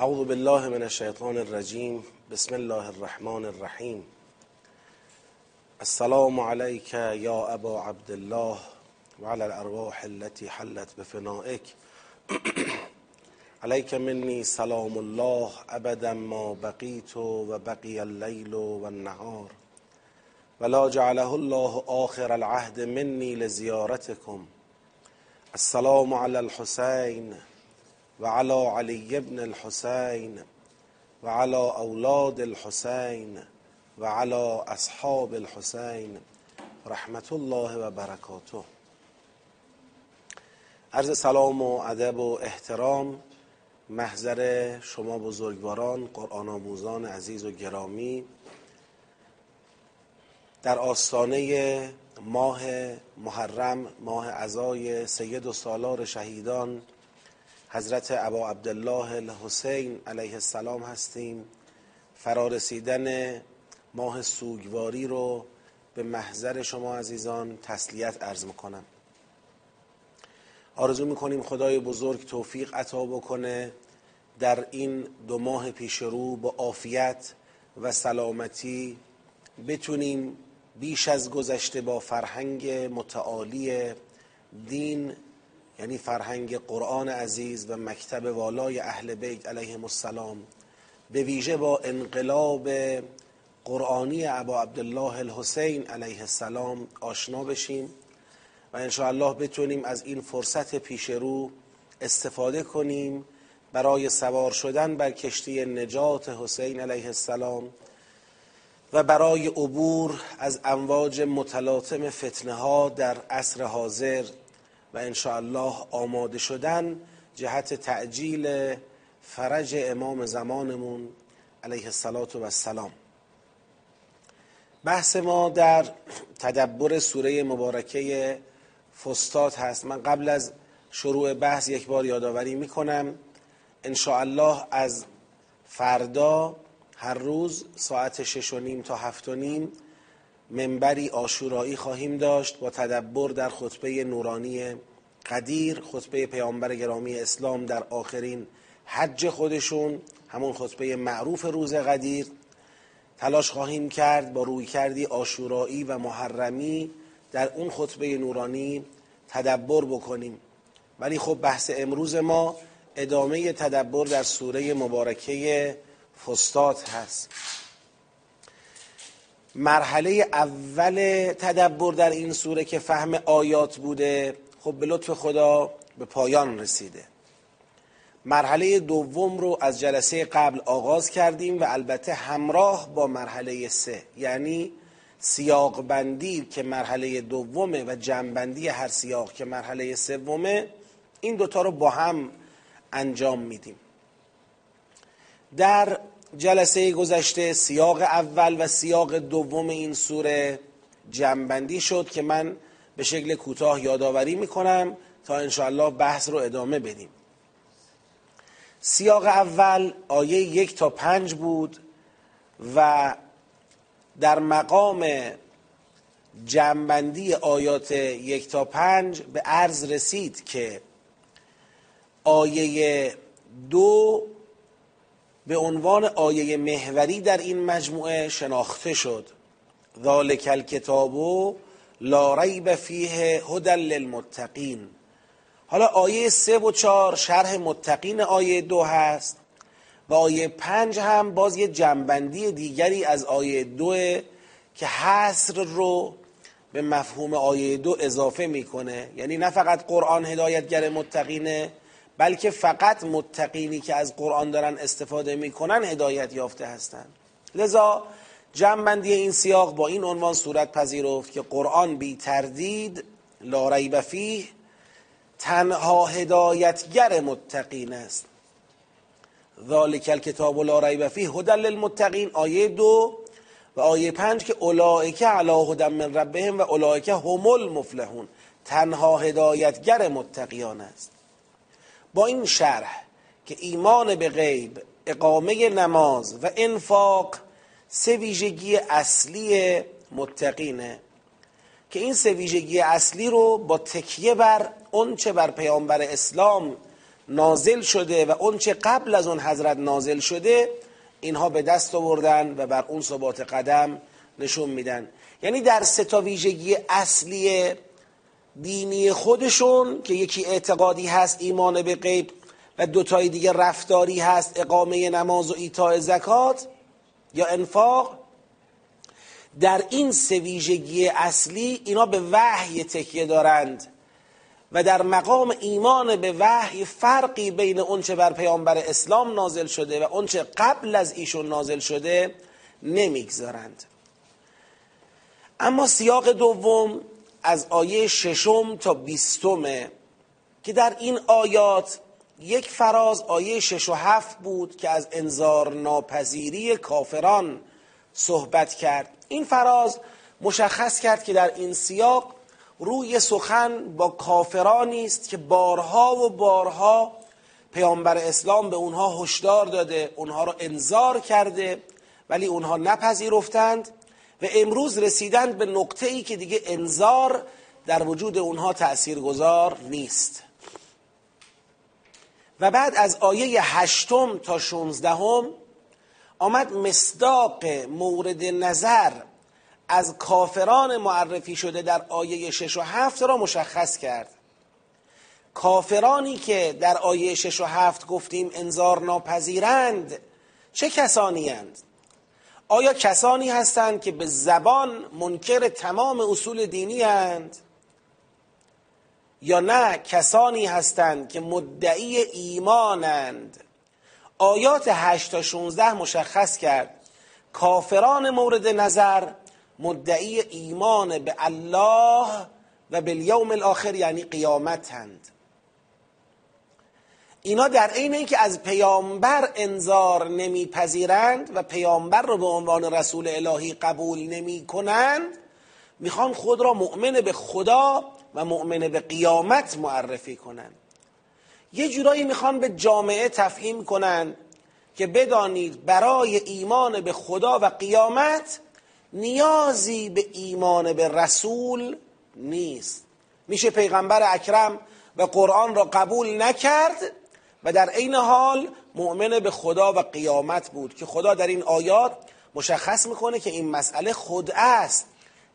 أعوذ بالله من الشیطان الرجیم بسم الله الرحمن الرحیم السلام عليك یا أبا عبدالله وعلى الأرواح التي حلت بفنائك. عليك مني سلام الله أبدا ما بقيت و بقي الليل والنهار. ولا جعله الله آخر العهد مني لزيارتكم. السلام على الحسين وعلى علي بن الحسين وعلى اولاد الحسين وعلى اصحاب الحسين رحمت الله و برکاته. عرض سلام و ادب و احترام محضر شما بزرگواران قرآن آموزان عزیز و گرامی. در آستانه ماه محرم ماه عزای سید و سالار شهیدان حضرت ابا عبدالله الحسین علیه السلام هستیم. فرارسیدن ماه سوگواری رو به محضر شما عزیزان تسلیت عرض می‌کنم. آرزو می‌کنیم خدای بزرگ توفیق عطا بکنه در این دو ماه پیش رو با عافیت و سلامتی بتونیم بیش از گذشته با فرهنگ متعالی دین یعنی فرهنگ قرآن عزیز و مکتب والای اهل بیت علیهم السلام به ویژه با انقلاب قرآنی ابا عبدالله الحسین علیه السلام آشنا بشیم و انشاءالله بتونیم از این فرصت پیش رو استفاده کنیم برای سوار شدن بر کشتی نجات حسین علیه السلام و برای عبور از امواج متلاطم فتنه ها در عصر حاضر و الله آماده شدن جهت تعجیل فرج امام زمانمون علیه السلام. بحث ما در تدبر سوره مبارکه فستاد هست. من قبل از شروع بحث یک بار یادآوری می‌کنم. الله از فردا هر روز ساعت شش و نیم تا هفت و نیم منبری آشورایی خواهیم داشت با تدبر در خطبه نورانی قدیر خطبه پیامبر گرامی اسلام در آخرین حج خودشون همون خطبه معروف روز قدیر. تلاش خواهیم کرد با روی کردی آشورایی و محرمی در اون خطبه نورانی تدبر بکنیم. ولی خب بحث امروز ما ادامه تدبر در سوره مبارکه فستاد هست. مرحله اول تدبر در این سوره که فهم آیات بوده خب به لطف خدا به پایان رسیده. مرحله دوم رو از جلسه قبل آغاز کردیم و البته همراه با مرحله سه یعنی سیاق بندی که مرحله دومه و جمعبندی هر سیاق که مرحله سومه این دوتا رو با هم انجام میدیم. در جلسه گذشته سیاق اول و سیاق دوم این سوره جمعبندی شد که من به شکل کوتاه یادآوری می‌کنم تا انشاءالله بحث رو ادامه بدیم. سیاق اول آیه یک تا پنج بود و در مقام جمعبندی آیات یک تا پنج به عرض رسید که آیه دو به عنوان آیه محوری در این مجموعه شناخته شد. ذالک الکتاب لا ریب فیه هدى للمتقین. حالا آیه سه و چار شرح متقین آیه دو هست و آیه پنج هم باز یه جنبندی دیگری از آیه دو که حصر رو به مفهوم آیه دو اضافه می‌کنه. یعنی نه فقط قرآن هدایتگر متقینه بلکه فقط متقینی که از قرآن دارن استفاده می‌کنن هدایت یافته هستند لذا جمعبندی این سیاق با این عنوان صورت پذیرفت که قرآن بی تردید لا ریب فیه تنها هدایتگر متقین است. ذالک الکتاب لا ریب فیه هدى للمتقین آیه دو و آیه پنج که اولئک علی هدى من ربهم و اولئک هم المفلحون. تنها هدایتگر متقیان است. با این شرح که ایمان به غیب اقامه نماز و انفاق سه ویژگی اصلی متقینه. که این سه ویژگی اصلی رو با تکیه بر چه بر پیامبر اسلام نازل شده و اون چه قبل از اون حضرت نازل شده اینها به دست آوردن و بر اون ثبات قدم نشون میدن. یعنی در ستا ویژگی اصلی دینی خودشون که یکی اعتقادی هست ایمان به غیب و دوتای دیگه رفتاری هست اقامه نماز و ایتاء زکات یا انفاق. در این سه اصلی اینا به وحی تکیه دارند و در مقام ایمان به وحی فرقی بین اونچه بر پیامبر اسلام نازل شده و اونچه قبل از ایشون نازل شده نمی‌گذارند. اما سیاق دوم از آیه ششم تا بیستمه که در این آیات یک فراز آیه شش و هفت بود که از انذار ناپذیری کافران صحبت کرد. این فراز مشخص کرد که در این سیاق روی سخن با کافرانی است که بارها و بارها پیامبر اسلام به اونها هشدار داده اونها را انذار کرده ولی اونها نپذیرفتند. و امروز رسیدند به نقطه ای که دیگه انذار در وجود اونها تأثیرگذار نیست و بعد از آیه هشتم تا شونزدهم آمد مصداق مورد نظر از کافران معرفی شده در آیه شش و هفت را مشخص کرد کافرانی که در آیه شش و هفت گفتیم انذار ناپذیرند چه کسانی هند؟ آیا کسانی هستند که به زبان منکر تمام اصول دینی هند؟ یا نه کسانی هستند که مدعی ایمانند آیات 8 تا 16 مشخص کرد. کافران مورد نظر مدعی ایمان به الله و به یوم الاخر یعنی قیامت هند اینا در عین اینکه از پیامبر انذار نمیپذیرند و پیامبر رو به عنوان رسول الهی قبول نمی کنند می‌خوان خود را مؤمن به خدا و مؤمن به قیامت معرفی کنند. یه جورایی می‌خوان به جامعه تفهیم کنند که بدانید برای ایمان به خدا و قیامت نیازی به ایمان به رسول نیست. میشه پیغمبر اکرم و قرآن را قبول نکرد و در عین حال مؤمن به خدا و قیامت بود که خدا در این آیات مشخص می‌کنه که این مسئله خود است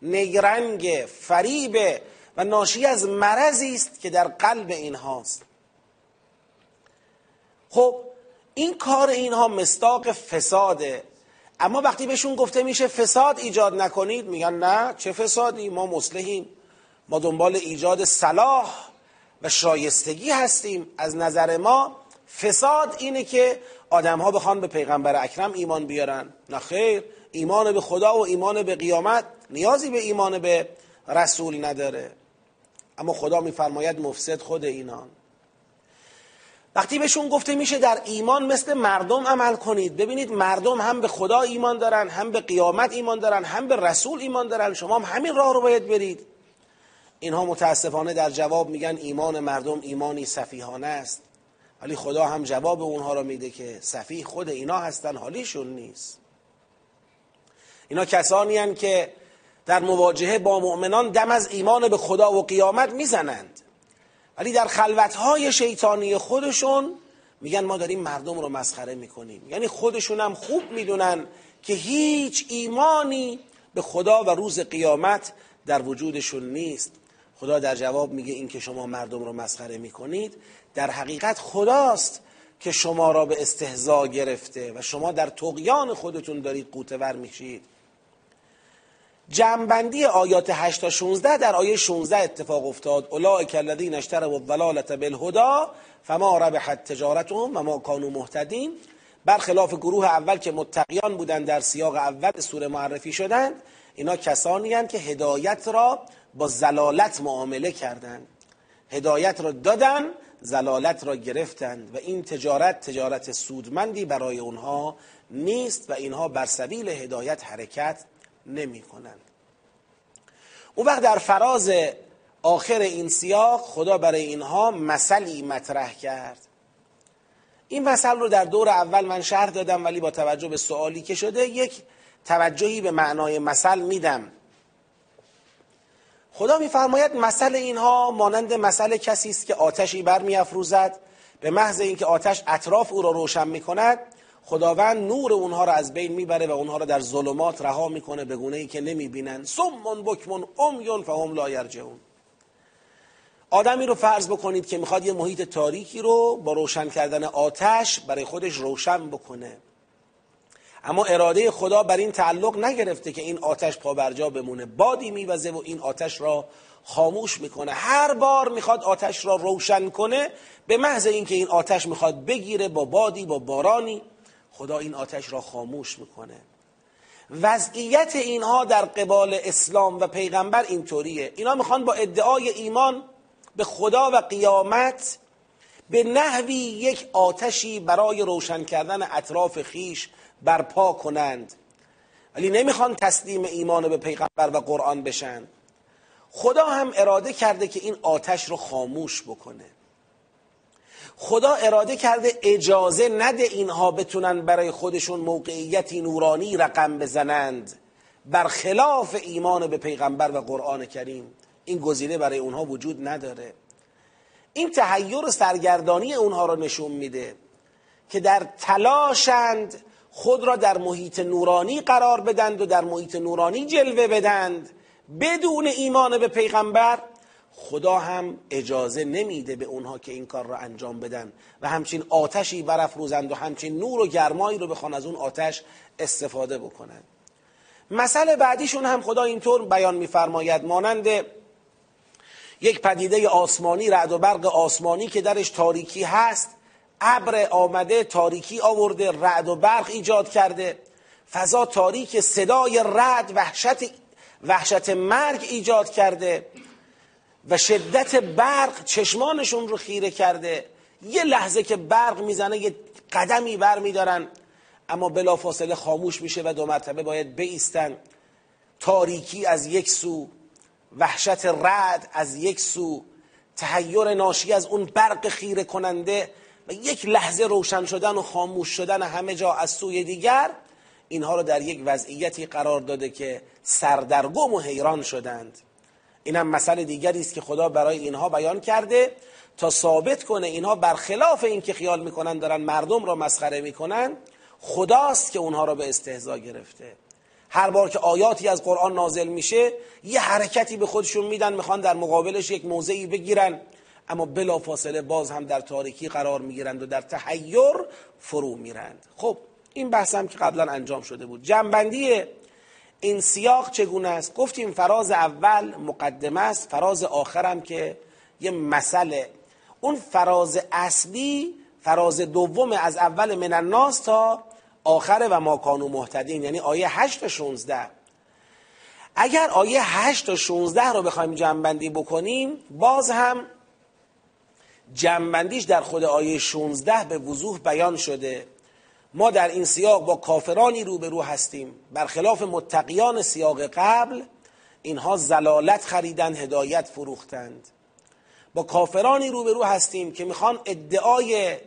نیرنگ فریبه و ناشی از مرضی است که در قلب اینهاست. خب این کار اینها مستاق فساده. اما وقتی بهشون گفته میشه فساد ایجاد نکنید میگن نه چه فسادی؟ ما مسلحیم ما دنبال ایجاد صلاح. و شایستگی هستیم از نظر ما. فساد اینه که آدم ها بخوان به پیغمبر اکرم ایمان بیارن. نه خیر ایمان به خدا و ایمان به قیامت نیازی به ایمان به رسول نداره. اما خدا میفرماید مفسد خود اینان. وقتی بهشون گفته میشه در ایمان مثل مردم عمل کنید ببینید مردم هم به خدا ایمان دارن هم به قیامت ایمان دارن هم به رسول ایمان دارن. شما هم همین راه رو باید برید. اینها متاسفانه در جواب میگن ایمان مردم ایمانی صفیحانه است. ولی خدا هم جواب اونها رو میده که صفیح خود اینا هستن حالیشون نیست. اینا کسانی هن که در مواجهه با مؤمنان دم از ایمان به خدا و قیامت می‌زنند. ولی در خلوتهای شیطانی خودشون میگن ما داریم مردم رو مسخره می‌کنیم. یعنی خودشون هم خوب می‌دونن که هیچ ایمانی به خدا و روز قیامت در وجودشون نیست. خدا در جواب میگه این که شما مردم رو مسخره می‌کنید در حقیقت خداست که شما را به استهزا گرفته و شما در تقیان خودتون دارید قوتور میشید. جمعبندی آیات 8 تا 16 در آیه 16 اتفاق افتاد. اولئک الذین اشتروا الضلاله بالهدى فما ربحت تجارتهم و ما كانوا مهتدین. برخلاف گروه اول که متقیان بودند در سیاق اول سوره معرفی شدند اینا کسانی هستند که هدایت را با زلالت معامله کردند هدایت را دادن زلالت را گرفتند و این تجارت تجارت سودمندی برای اونها نیست و اینها بر سبیل هدایت حرکت نمی کنند اون وقت در فراز آخر این سیاق خدا برای اینها مثلی مطرح کرد. این مثل رو در دور اول من شرح دادم ولی با توجه به سوالی که شده یک توجهی به معنای مثل میدم. خدا میفرماید مثل اینها مانند مثل کسی است که آتشی برمیافروزد. به محض اینکه آتش اطراف او را روشن می‌کند خداوند نور اونها را از بین می‌بره و اونها را در ظلمات رها می‌کنه به گونه ای که نمی‌بینن. سمون بکمون امیون فهم لا یرجعون. آدمی رو فرض بکنید که می‌خواد یه محیط تاریکی رو با روشن کردن آتش برای خودش روشن بکنه. اما اراده خدا بر این تعلق نگرفته که این آتش پابرجا بمونه. بادی میوزه و این آتش را خاموش می‌کنه. هر بار می‌خواد آتش را روشن کنه به محض اینکه این آتش می‌خواد بگیره با بادی با بارانی خدا این آتش را خاموش می‌کنه. وضعیت اینها در قبال اسلام و پیغمبر اینطوریه. اینا می‌خوان با ادعای ایمان به خدا و قیامت به نحوی یک آتشی برای روشن کردن اطراف خیش برپا کنند. ولی نمی‌خوان تسلیم ایمان به پیغمبر و قرآن بشن. خدا هم اراده کرده که این آتش رو خاموش بکنه. خدا اراده کرده اجازه نده اینها بتونن برای خودشون موقعیتی نورانی رقم بزنند. برخلاف ایمان به پیغمبر و قرآن کریم این گزینه برای اونها وجود نداره. این تحیر سرگردانی اونها را نشون میده که در تلاشند خود را در محیط نورانی قرار بدند و در محیط نورانی جلوه بدند. بدون ایمان به پیغمبر خدا هم اجازه نمیده به اونها که این کار را انجام بدن و همچین آتشی برافروزند و همچین نور و گرمایی رو بخوان از اون آتش استفاده بکنند مسئله بعدیشون هم خدا اینطور بیان میفرماید. مانند یک پدیده آسمانی رعد و برق آسمانی که درش تاریکی هست ابر آمده تاریکی آورده رعد و برق ایجاد کرده. فضا تاریک صدای رعد وحشت وحشت مرگ ایجاد کرده. و شدت برق چشمانشون رو خیره کرده. یه لحظه که برق می‌زنه یه قدمی بر میدارن اما بلافاصله خاموش میشه و دو مرتبه باید بیستن. تاریکی از یک سو وحشت رعد از یک سو. تهیر ناشی از اون برق خیره کننده و یک لحظه روشن شدن و خاموش شدن همه جا از سوی دیگر اینها رو در یک وضعیتی قرار داده که سردرگم و حیران شدند. اینم مسئله دیگری است که خدا برای اینها بیان کرده تا ثابت کنه اینها برخلاف این که خیال می‌کنن دارن مردم را مسخره می‌کنن خداست که اونها را به استهزا گرفته. هر بار که آیاتی از قرآن نازل میشه یه حرکتی به خودشون میدن می‌خوان در مقابلش یک موضعی بگیرن. اما بلا فاصله باز هم در تاریکی قرار می‌گیرند و در تحیر فرو میرند. خب این بحث هم که قبلا انجام شده بود. جنبندی این سیاق چگونه است؟ گفتیم فراز اول مقدمه است فراز آخرم که یه مسئله. اون فراز اصلی فراز دوم از اول من الناس تا آخر و ماکانو محتدین یعنی آیه 8 تا 16 اگر آیه 8 تا 16 رو بخوایم جنبندی بکنیم باز هم جنبندیش در خود آیه 16 به وضوح بیان شده. ما در این سیاق با کافرانی روبرو هستیم. برخلاف متقیان سیاق قبل اینها زلالت خریدن هدایت فروختند. با کافرانی روبرو هستیم که می‌خوان ادعای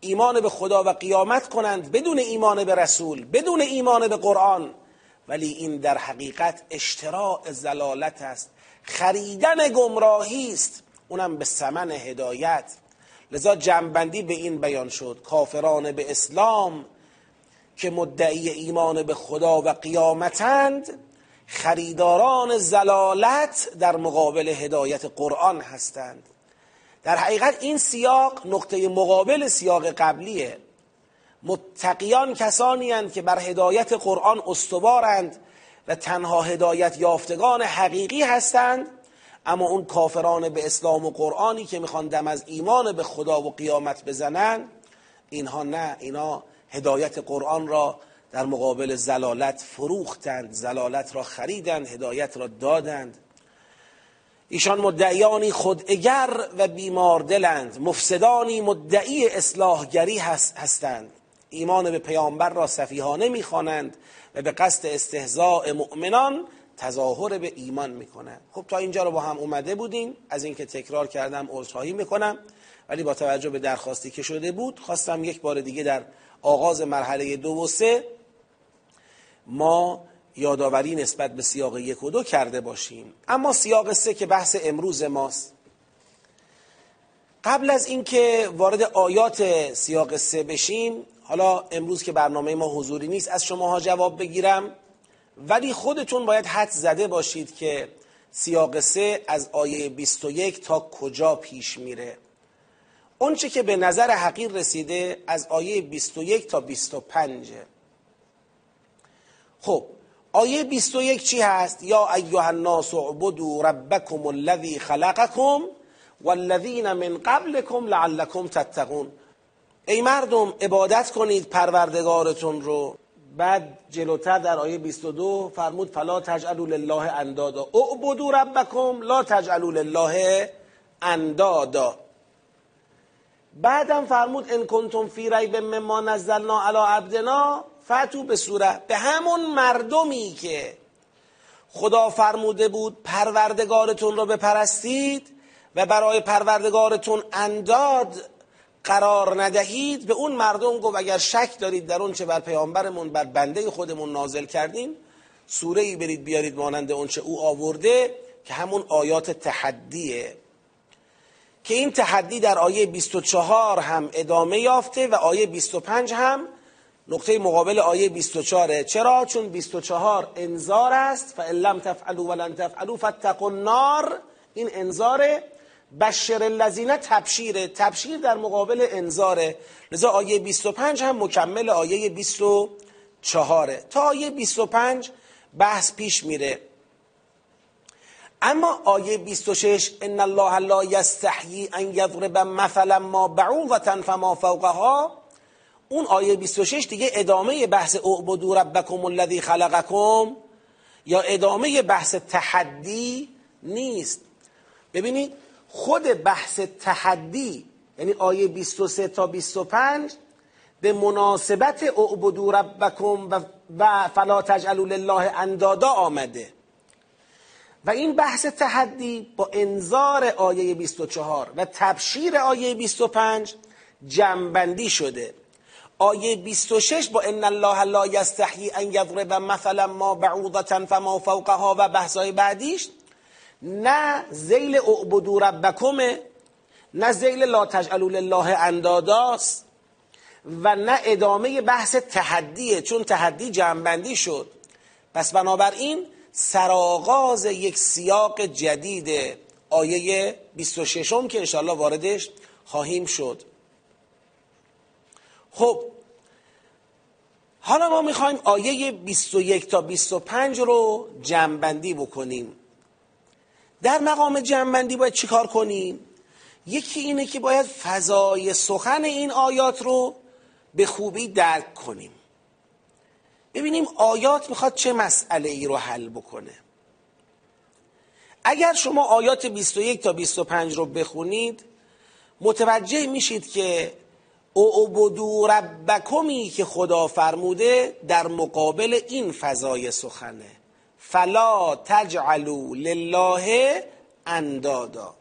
ایمان به خدا و قیامت کنند بدون ایمان به رسول بدون ایمان به قرآن. ولی این در حقیقت اشتراع زلالت است. خریدن گمراهی است. اونم به سمن هدایت. لذا جنبندی به این بیان شد. کافران به اسلام که مدعی ایمان به خدا و قیامتند خریداران زلالت در مقابل هدایت قرآن هستند. در حقیقت این سیاق نقطه مقابل سیاق قبلیه. متقیان کسانی هستند که بر هدایت قرآن استوارند و تنها هدایت یافتگان حقیقی هستند. اما اون کافران به اسلام و قرآنی که می‌خوان دم از ایمان به خدا و قیامت بزنن اینها نه اینا هدایت قرآن را در مقابل زلالت فروختند زلالت را خریدند هدایت را دادند. ایشان مدعیانی خوداگر و بیمار دلند. مفسدانی مدعی اصلاحگری هستند. ایمان به پیامبر را صفیحانه می‌خوانند و به قصد استهزاء مؤمنان تظاهر به ایمان می‌کنن خب تا اینجا رو با هم اومده بودیم. از اینکه تکرار کردم عذرخواهی می‌کنم. ولی با توجه به درخواستی که شده بود خواستم یک بار دیگه در آغاز مرحله دو و سه ما یادآوری نسبت به سیاق یک و دو کرده باشیم. اما سیاق سه که بحث امروز ماست. قبل از اینکه وارد آیات سیاق سه بشیم حالا امروز که برنامه ما حضوری نیست از شماها جواب بگیرم. ولی خودتون باید حد زده باشید که سیاق سه از آیه 21 تا کجا پیش میره. اونچه که به نظر حقیر رسیده از آیه 21 تا 25 خب آیه 21 چی هست؟ یا ایها الناس اعبدوا ربکم الذی خلقکم والذین من قبلکم لعلکم تتقون. ای مردم عبادت کنید پروردگارتون رو. بعد جلوتر در آیه 22 فرمود فلا تجعلوا لله اندادا. اعبدوا ربکم لا تجعلوا لله اندادا. بعدم فرمود ان کنتم فی ریب مما نزلنا علی عبدنا فتو به صورت به همون مردمی که خدا فرموده بود پروردگارتون رو بپرستید و برای پروردگارتون انداد قرار ندهید به اون مردم گفت اگر شک دارید در اون چه بر پیامبرمون بر بنده خودمون نازل کردیم سوره ای برید بیارید مانند اون چه او آورده که همون آیات تحدیه. که این تحدی در آیه 24 هم ادامه یافته و آیه 25 هم نقطه مقابل آیه 24 چرا؟ چون 24 انذار است فان لم تفعلوا ولن تفعلوا فاتقوا النار. این انذاره بشر الذین تبشیره تبشیر در مقابل انذاره لذا آیه 25 هم مکمل آیه 24 تا آیه 25 بحث پیش میره. اما آیه 26 ان الله لا یستحیی ان یضرب مثلا ما بعوضه فما فوقها. اون آیه 26 دیگه ادامه بحث اعبدوا ربکم الذی خلقکم یا ادامه بحث تحدی نیست. ببینید خود بحث تحدی یعنی آیه 23 تا 25 به مناسبت اعبدوا ربکم و, و فلا تجعلوا لله اندادا آمده. و این بحث تحدی با انذار آیه 24 و تبشیر آیه 25 جمعبندی شده. آیه 26 با ان الله لا یستحیی ان یضرب مثلا ما بعوضه فما فوقها و بحثای بعدیش نه زیل اعبدو ربکمه نه زیل لا تجعلوا لله انداداست و نه ادامه بحث تحدیه چون تحدی جمعبندی شد. پس بنابراین سرآغاز یک سیاق جدید آیه 26 م که انشاءالله واردش خواهیم شد. خب حالا ما می‌خوایم آیه 21 تا 25 رو جمعبندی بکنیم. در مقام جمعبندی باید چیکار کنیم؟ یکی اینه که باید فضای سخن این آیات رو به خوبی درک کنیم. ببینیم آیات می‌خواد چه مسئله ای رو حل بکنه. اگر شما آیات 21 تا 25 رو بخونید متوجه میشید که اعبدو ربکمی که خدا فرموده در مقابل این فضای سخنه. فلا تجعلوا لله اندادا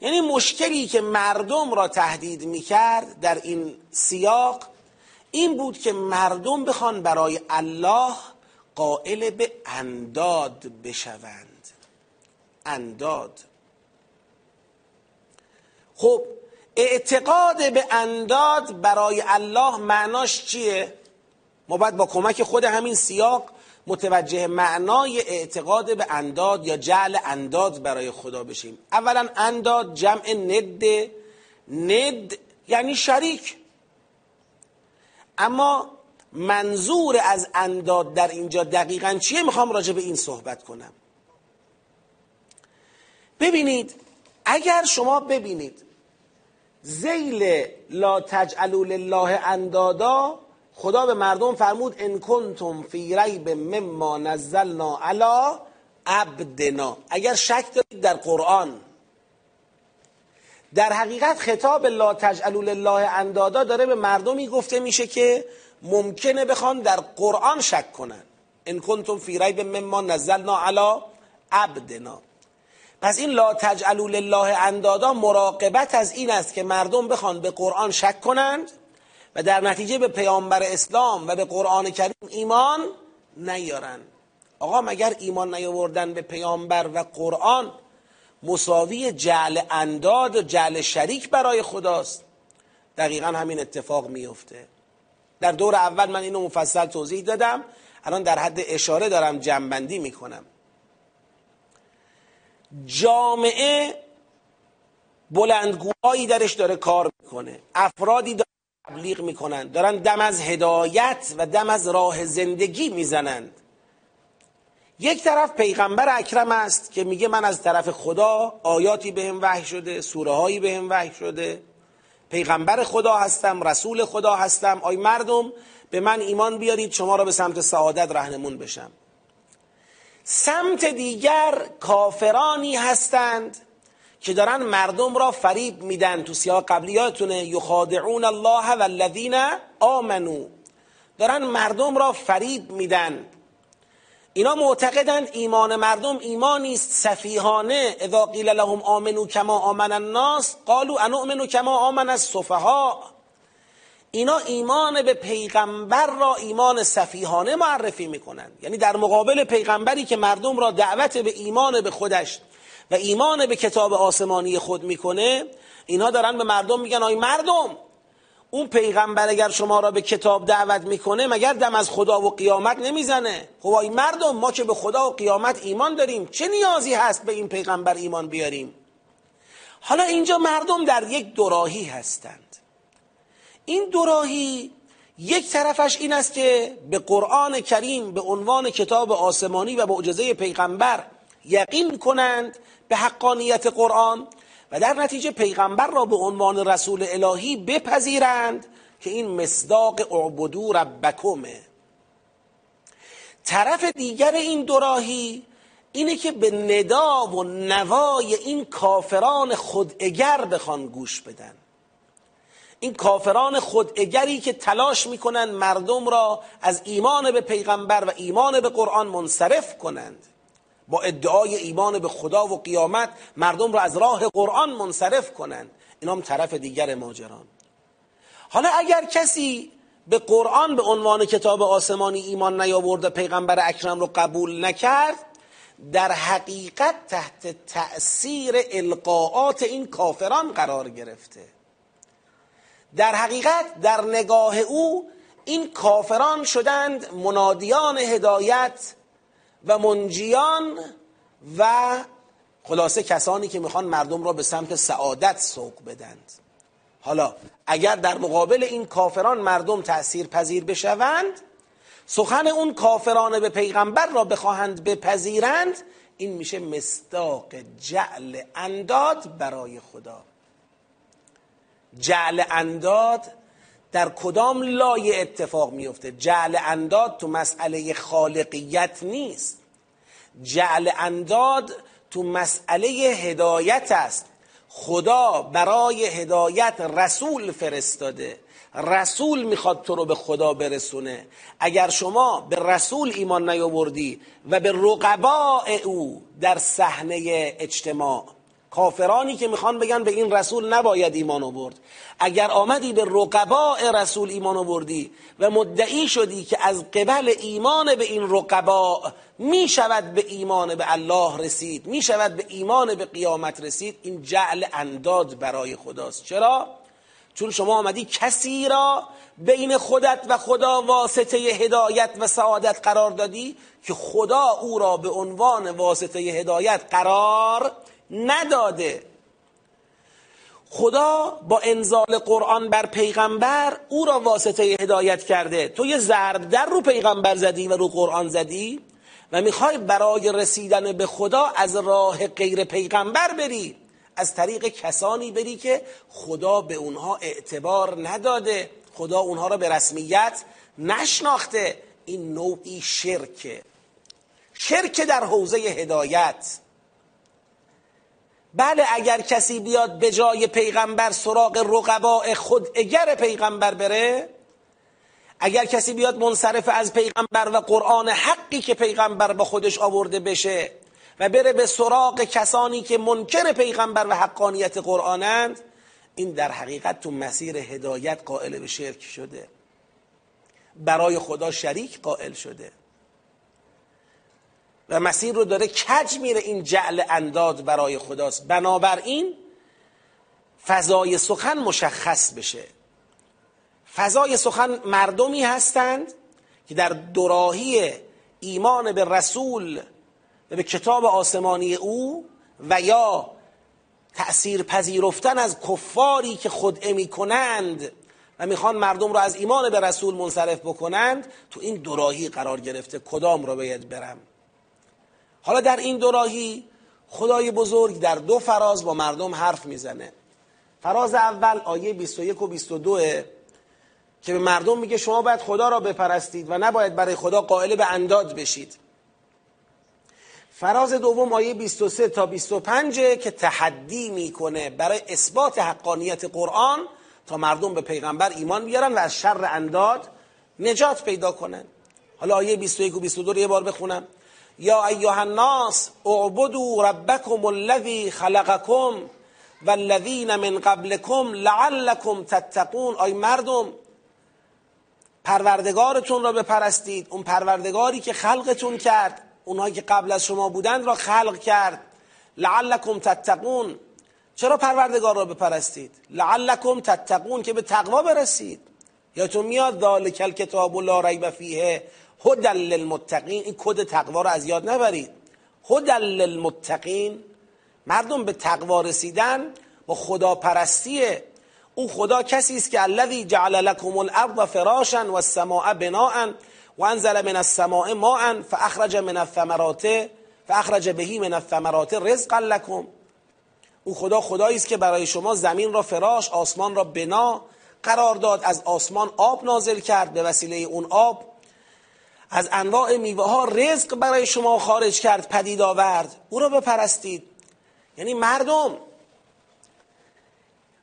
یعنی مشکلی که مردم را تهدید می‌کرد در این سیاق این بود که مردم بخوان برای الله قائل به انداد بشوند. انداد. خب اعتقاد به انداد برای الله معناش چیه؟ ما باید با کمک خود همین سیاق متوجه معنای اعتقاد به انداد یا جعل انداد برای خدا بشیم. اولا انداد جمع ند ند یعنی شریک. اما منظور از انداد در اینجا دقیقا چیه؟ می‌خوام راجع به این صحبت کنم. ببینید اگر شما ببینید زیل لا تجعلوا لله اندادا خدا به مردم فرمود ان کنتم فی ریب مما نزلنا علی عبدنا. اگر شک دارید در قرآن در حقیقت خطاب لا تجعلوا لله اندادا داره به مردمی گفته میشه که ممکنه بخوان در قرآن شک کنن. ان کنتم فی ریب مما نزلنا علی عبدنا. پس این لا تجعلوا لله اندادا مراقبت از این است که مردم بخوان به قرآن شک کنند. و در نتیجه به پیامبر اسلام و به قرآن کریم ایمان نیارن. آقا مگر ایمان نیاوردن به پیامبر و قرآن مساوی جعل انداد و جعل شریک برای خداست؟ دقیقا همین اتفاق میفته. در دور اول من اینو مفصل توضیح دادم الان در حد اشاره دارم جنبندی می‌کنم. جامعه بلندگوهایی درش داره کار می‌کنه. افرادی دارن تبلیغ می‌کنن. دارن دم از هدایت و دم از راه زندگی می‌زنند یک طرف پیغمبر اکرم است که میگه من از طرف خدا آیاتی به هم وحی شده سوره هایی به هم وحی شده. پیغمبر خدا هستم رسول خدا هستم. آی مردم به من ایمان بیارید شما را به سمت سعادت رهنمون بشم. سمت دیگر کافرانی هستند. که دارن مردم را فریب میدن تو سیاق قبلیاتونه یخادعون الله والذین آمنو. دارن مردم را فریب میدن. اینا معتقدند ایمان مردم ایمانی است سفیهانه اذا قیل لهم آمنو کما آمن الناس قالوا انؤمنو کما آمن السفهاء. اینا ایمان به پیغمبر را ایمان سفیهانه معرفی می‌کنند یعنی در مقابل پیغمبری که مردم را دعوت به ایمان به خودش و ایمان به کتاب آسمانی خود می‌کنه اینها دارن به مردم میگن آی مردم اون پیغمبر اگر شما را به کتاب دعوت می‌کنه مگر دم از خدا و قیامت نمی‌زنه؟ خب آی مردم ما که به خدا و قیامت ایمان داریم چه نیازی هست به این پیغمبر ایمان بیاریم؟ حالا اینجا مردم در یک دوراهی هستند. این دوراهی یک طرفش این است که به قرآن کریم به عنوان کتاب آسمانی و معجزه پیغمبر یقین کنند به حقانیت قرآن و در نتیجه پیغمبر را به عنوان رسول الهی بپذیرند که این مصداق اعبدو ربکمه. طرف دیگر این دوراهی اینه که به ندا و نوای این کافران خوداگر بخوان گوش بدن. این کافران خوداگری که تلاش می‌کنند مردم را از ایمان به پیغمبر و ایمان به قرآن منصرف کنند. با ادعای ایمان به خدا و قیامت مردم را از راه قرآن منصرف کنند. اینا هم طرف دیگر ماجران. حالا اگر کسی به قرآن به عنوان کتاب آسمانی ایمان نیاورده پیغمبر اکرم رو قبول نکرد در حقیقت تحت تأثیر القاعات این کافران قرار گرفته. در حقیقت در نگاه او این کافران شدند منادیان هدایت و منجیان و خلاصه کسانی که می‌خوان مردم را به سمت سعادت سوق بدند. حالا اگر در مقابل این کافران مردم تأثیر پذیر بشوند سخن اون کافران به پیغمبر را بخواهند بپذیرند این میشه مستاق جعل انداد برای خدا. جعل انداد در کدام لایه اتفاق میفته جعل انداد تو مسئله خالقیت نیست. جعل انداد تو مسئله هدایت است. خدا برای هدایت رسول فرستاده. رسول می‌خواد تو رو به خدا برسونه. اگر شما به رسول ایمان نیاوردی و به رقباء او در صحنه اجتماع کافرانی که می‌خوان بگن به این رسول نباید ایمان آورد اگر آمدی به رقباء رسول ایمان آوردی و مدعی شدی که از قبل ایمان به این رقباء می‌شود به ایمان به الله رسید می‌شود به ایمان به قیامت رسید این جعل انداد برای خداست چرا؟ چون شما آمدی کسی را بین خودت و خدا واسطه هدایت و سعادت قرار دادی که خدا او را به عنوان واسطه هدایت قرار نداده. خدا با انزال قرآن بر پیغمبر او را واسطه هدایت کرده. تو یه ضرب در رو پیغمبر زدی و رو قرآن زدی و می‌خوای برای رسیدن به خدا از راه غیر پیغمبر بری. از طریق کسانی بری که خدا به اونها اعتبار نداده. خدا اونها را به رسمیت نشناخته. این نوعی شرکه. شرک در حوزه هدایت. بله اگر کسی بیاد به جای پیغمبر سراغ رقباء خود اگر پیغمبر بره اگر کسی بیاد منصرف از پیغمبر و قرآن حقی که پیغمبر با خودش آورده بشه و بره به سراغ کسانی که منکر پیغمبر و حقانیت قرآنند این در حقیقت تو مسیر هدایت قائل به شرک شده. برای خدا شریک قائل شده. و مسیر رو داره کج میره این جعل انداد برای خداست. بنابراین فضای سخن مشخص بشه. فضای سخن مردمی هستند که در دوراهی ایمان به رسول و به کتاب آسمانی او و یا تأثیر پذیرفتن از کفاری که خدعه می کنند و می‌خوان مردم رو از ایمان به رسول منصرف بکنند تو این دوراهی قرار گرفته کدام رو باید برم؟ حالا در این دوراهی خدای بزرگ در دو فراز با مردم حرف می‌زنه. فراز اول آیه 21 و 22 که به مردم میگه شما باید خدا را بپرستید و نباید برای خدا قائل به انداد بشید. فراز دوم آیه 23 تا 25 که تحدی می‌کنه برای اثبات حقانیت قرآن تا مردم به پیغمبر ایمان بیارن و از شر انداد نجات پیدا کنن. حالا آیه 21 و 22 رو یه بار بخونم. یا ایها الناس اعبدوا ربکم الذی خلقکم والذین من قبلکم لعلکم تتقون. آی مردم پروردگارتون را بپرستید. اون پروردگاری که خلقتون کرد اونهایی که قبل از شما بودند را خلق کرد. لعلکم تتقون. چرا پروردگار را بپرستید؟ لعلکم تتقون که به تقوا برسید. یادتون میاد ذالک الکتاب لا ریب فیه. هدل للمتقین این کد تقوا رو از یاد نبرید. هدل للمتقین مردم به تقوا رسیدن با خدا پرستیه او خدا کسی است که الذی جعل لكم الارض فراشا والسماء بناء وانزل من السماء ماء فاخرج من الثمرات فاخرج به من الثمرات رزقا لكم او خدا خدایی است که برای شما زمین را فراش آسمان را بنا قرار داد از آسمان آب نازل کرد به وسیله اون آب از انواع میوه ها رزق برای شما خارج کرد پدید آورد. او را بپرستید. یعنی مردم.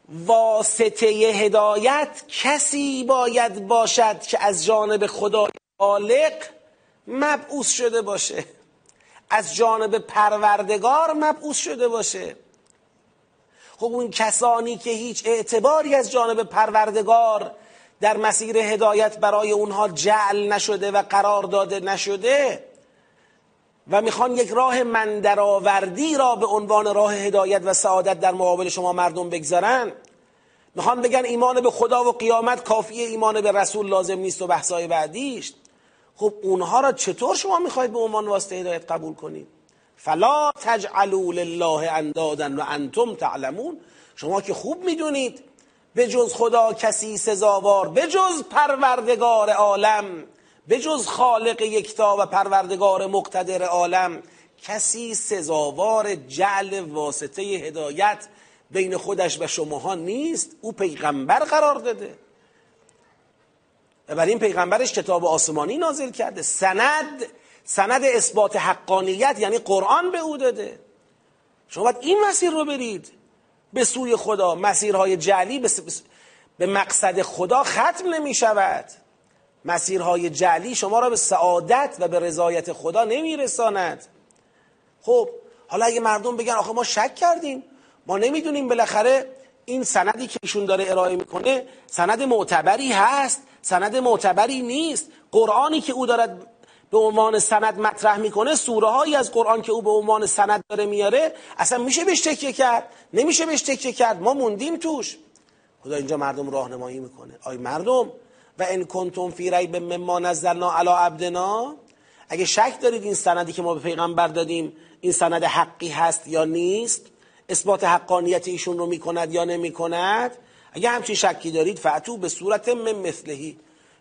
واسطه هدایت کسی باید باشد که از جانب خدای خالق مبعوث شده باشه. از جانب پروردگار مبعوث شده باشه. خب اون کسانی که هیچ اعتباری از جانب پروردگار در مسیر هدایت برای اونها جعل نشده و قرار داده نشده و می‌خوان یک راه مندرآوردی را به عنوان راه هدایت و سعادت در مقابل شما مردم بگذارن می‌خوان بگن ایمان به خدا و قیامت کافیه ایمان به رسول لازم نیست و بحثای بعدیش. خب اونها را چطور شما می‌خواید به عنوان واسطه هدایت قبول کنید؟ فلا تجعلوا لله اندادا و انتم تعلمون. شما که خوب می‌دونید به جز خدا کسی سزاوار به جز پروردگار عالم به جز خالق یکتا و پروردگار مقتدر عالم کسی سزاوار جعل واسطه هدایت بین خودش و شماها نیست. او پیغمبر قرار داده. و بر این پیغمبرش کتاب آسمانی نازل کرده. سند سند اثبات حقانیت یعنی قرآن به او داده. شما باید این مسیر رو برید. به سوی خدا مسیرهای جعلی به مقصد خدا ختم نمی شود مسیرهای جعلی شما را به سعادت و به رضایت خدا نمی رساند خب حالا اگه مردم بگن آخه ما شک کردیم ما نمی‌دونیم بالاخره این سندی که ایشون داره ارائه می‌کنه سند معتبری هست سند معتبری نیست. قرآنی که او دارد به عنوان سند مطرح می‌کنه سوره هایی از قرآن که او به عنوان سند داره میاره اصلا میشه بهش تکیه کرد؟ نمیشه بهش تکیه کرد؟ ما موندیم توش. خدا اینجا مردم راهنمایی می‌کنه. آی مردم و ان کنتم فی ریب مما نزلنا علی عبدنا. اگه شک دارید این سندی که ما به پیغمبر دادیم این سند حقی هست یا نیست؟ اثبات حقانیت ایشون رو می‌کند یا نمی‌کند؟ اگه همچین شکی دارید فعتو به صورت من مثلهی.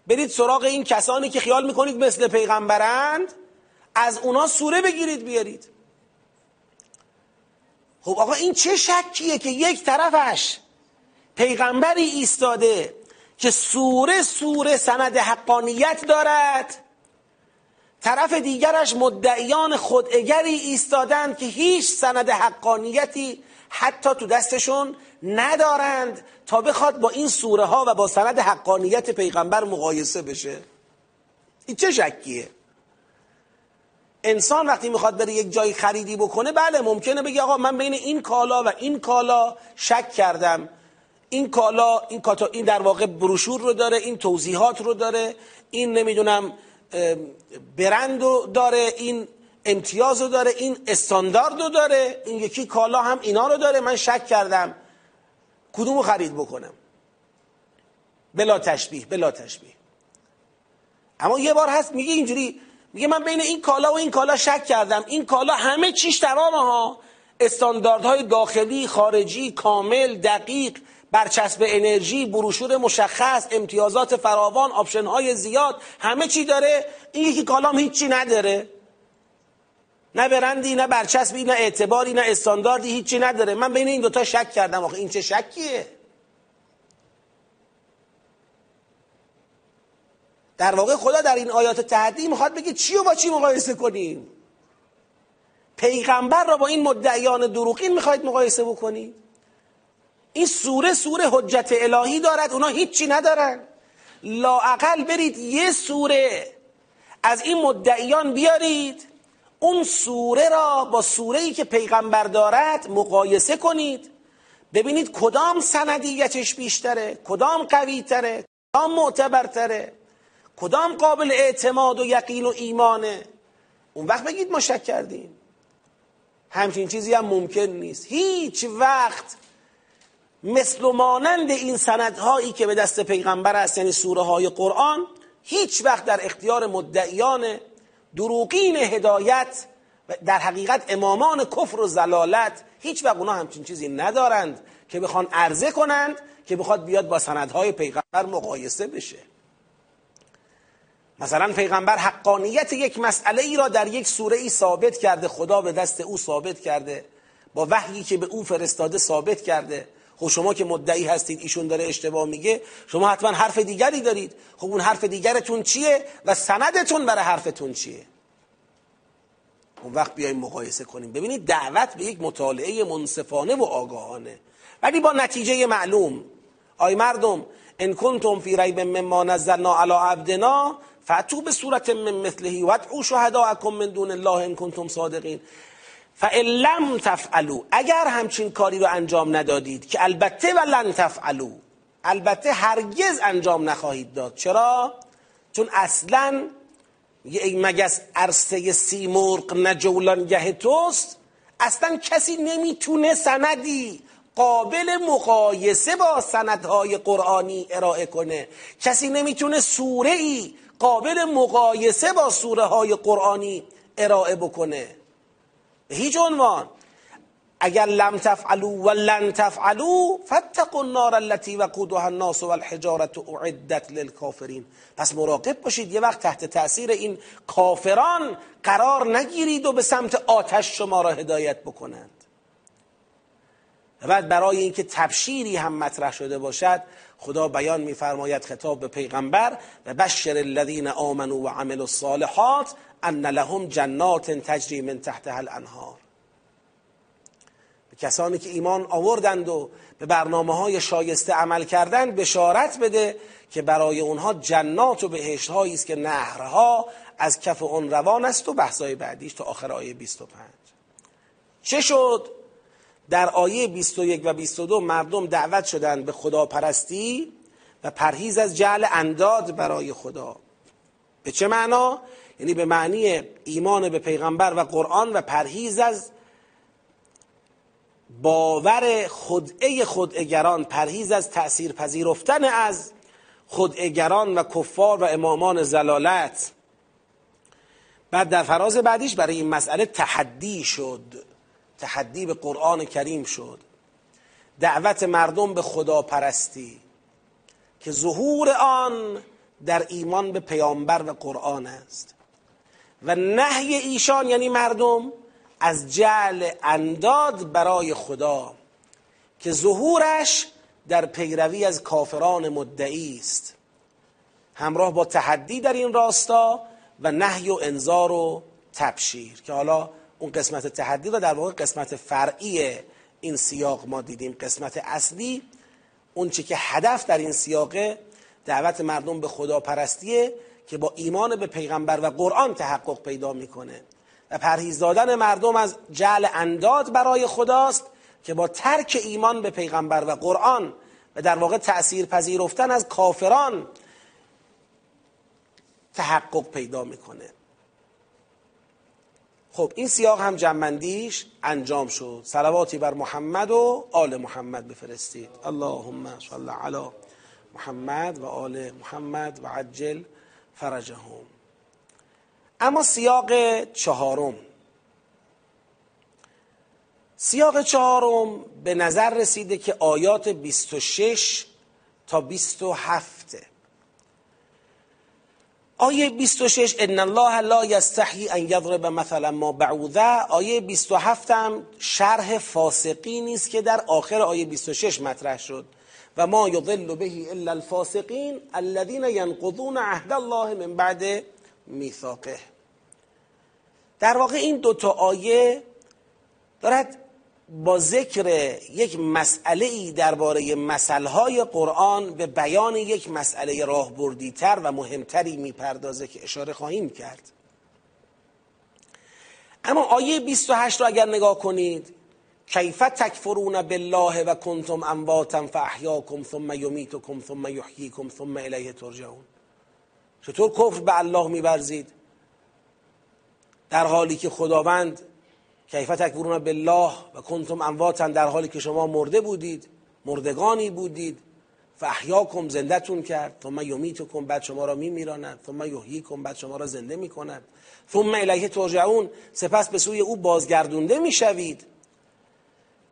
برید سراغ این کسانی که خیال می‌کنید مثل پیغمبرند از اونا سوره بگیرید بیارید. خب آقا این چه شکیه که یک طرفش پیغمبری ایستاده که سوره سوره سند حقانیت دارد طرف دیگرش مدعیان خودعگری ایستادند که هیچ سند حقانیتی حتی تو دستشون ندارند تا بخواد با این سوره ها و با سند حقانیت پیغمبر مقایسه بشه. این چه شکیه؟ انسان وقتی می‌خواد بره یک جای خریدی بکنه بله ممکنه بگه آقا من بین این کالا و این کالا شک کردم. این کالا این کاتا این در واقع بروشور رو داره این توضیحات رو داره این نمی‌دونم برند رو داره این امتیاز رو داره این استاندارد رو داره این یکی کالا هم اینا رو داره من شک کردم. کدوم رو خرید بکنم؟ بلا تشبیه بلا تشبیه. اما یه بار هست میگه اینجوری میگه من بین این کالا و این کالا شک کردم. این کالا همه چیش تمامه ها. استانداردهای داخلی خارجی کامل دقیق برچسب انرژی بروشور مشخص امتیازات فراوان آپشن های زیاد همه چی داره. این یکی کالام هیچی نداره. نه برندی نه برچسبی نه اعتباری نه استانداردی هیچی نداره. من بین این دوتا شک کردم. آخه این چه شکیه؟ در واقع خدا در این آیات تحدی می‌خواد بگه چی و با چی مقایسه کنیم؟ پیغمبر را با این مدعیان دروغین می‌خواید مقایسه بکنید؟ این سوره سوره حجت الهی دارد. اونا هیچی ندارن. لاعقل برید یه سوره از این مدعیان بیارید. اون سوره را با سوره ای که پیغمبر دارد مقایسه کنید. ببینید کدام سندیتش بیشتره کدام قوی تره کدام معتبرتره کدام قابل اعتماد و یقین و ایمانه. اون وقت بگید ما شک کردیم. همچین چیزی هم ممکن نیست. هیچ وقت مثل و مانند این سندهایی که به دست پیغمبر است یعنی سوره های قرآن هیچ وقت در اختیار مدعیان دروغین هدایت در حقیقت امامان کفر و زلالت هیچ وقت اونا همچین چیزی ندارند که بخوان عرضه کنند که بخواد بیاد با سندهای پیغمبر مقایسه بشه. مثلا پیغمبر حقانیت یک مسئله ای را در یک سوره ای ثابت کرده خدا به دست او ثابت کرده با وحیی که به او فرستاده ثابت کرده. خب شما که مدعی هستید ایشون داره اشتباه میگه شما حتما حرف دیگری دارید. خب اون حرف دیگرتون چیه و سندتون برای حرفتون چیه؟ اون وقت بیایم مقایسه کنیم. ببینید دعوت به یک مطالعه منصفانه و آگاهانه. ولی با نتیجه معلوم. آی مردم ان کنتم فی ریب مما نزلنا علی عبدنا فاتو به صورت من مثلهی و شهداءکم من دون الله ان کنتم صادقین. فان لم تفعلوا اگر همچین کاری رو انجام ندادید که البته و لن تفعلوا البته هرگز انجام نخواهید داد. چرا؟ چون اصلا ای مگس عرصه سیمرغ نه گه توست؟ اصلا کسی نمی‌تونه سندی قابل مقایسه با سندهای قرآنی ارائه کنه. کسی نمی‌تونه سوره ای قابل مقایسه با سوره های قرآنی ارائه بکنه. به هیچ عنوان. اگر لم تفعلوا و لن فاتقوا النار التي وقودها الناس والحجاره اعدت للكافرین پس مراقب باشید یه وقت تحت تاثیر این کافران قرار نگیرید و به سمت آتش شما را هدایت بکنند. و بعد برای اینکه تبشیری هم مطرح شده باشد خدا بیان میفرماید خطاب به پیغمبر و بشر الذین آمنوا و عملوا الصالحات ان لهم جنات تجری من تحتها الانهار به کسانی که ایمان آوردند و به برنامه های شایسته عمل کردند بشارت بده که برای اونها جنات و بهشت است که نهرها از کف اون روان است و بحثای بعدیش تا آخر آیه 25 چه شد؟ در آیه 21 و 22 مردم دعوت شدند به خدا پرستی و پرهیز از جعل انداد برای خدا. به چه معنا؟ یعنی به معنی ایمان به پیغمبر و قرآن و پرهیز از باور خدعه خدعگران پرهیز از تأثیر پذیرفتن از خدعگران و کفار و امامان زلالت. بعد در فراز بعدیش برای این مسئله تحدی شد. تحدی به قرآن کریم شد. دعوت مردم به خدا پرستی که ظهور آن در ایمان به پیامبر و قرآن است. و نهی ایشان یعنی مردم از جعل انداد برای خدا که ظهورش در پیروی از کافران مدعی است. همراه با تحدی در این راستا و نهی و انذار و تبشیر که حالا اون قسمت تحدی رو در واقع قسمت فرعی این سیاق ما دیدیم. قسمت اصلی اون چی که هدف در این سیاقه دعوت مردم به خدا پرستیه که با ایمان به پیغمبر و قرآن تحقق پیدا می‌کنه. و پرهیز دادن مردم از جعل انداد برای خداست که با ترک ایمان به پیغمبر و قرآن و در واقع تأثیر پذیرفتن از کافران تحقق پیدا می‌کنه. خب این سیاق هم جنبندیش انجام شد. صلواتی بر محمد و آل محمد بفرستید. اللهم صل علی محمد و آل محمد و عجل فرجهم. اما سیاق چهارم. سیاق چهارم به نظر رسیده که آیات 26 تا 27 آیه 26 ان الله لا یستحی ان یضرب مثلا ما بعوضه. آیه 27 هم شرح فاسقی نیست که در آخر آیه 26 مطرح شد. و ما یضل به الا الفاسقین الذين ينقضون عهد الله من بعد میثاقه. در واقع این دوتا آیه دارد با ذکر یک مسئله ای درباره های قرآن به بیان یک مسئله راهبردیتر و مهمتری می‌پردازه که اشاره خواهیم کرد. اما آیه 28 رو اگر نگاه کنید کیف تکفرون بالله و کنتم امواتا فاحیاکم ثم یمیتکم ثم یحییکم ثم الیه ترجعون؟ چطور کفر به الله میبرزید در حالی که خداوند کیف تکفرون بالله و کنتم امواتا در حالی که شما مرده بودید مردگانی بودید فاحیاکم زندهتون کرد ثم یمیتکم بعد شما را میمیراند ثم یحییکم بعد شما را زنده می‌کند ثم الیه ترجعون سپس به سوی او بازگردونده می‌شوید.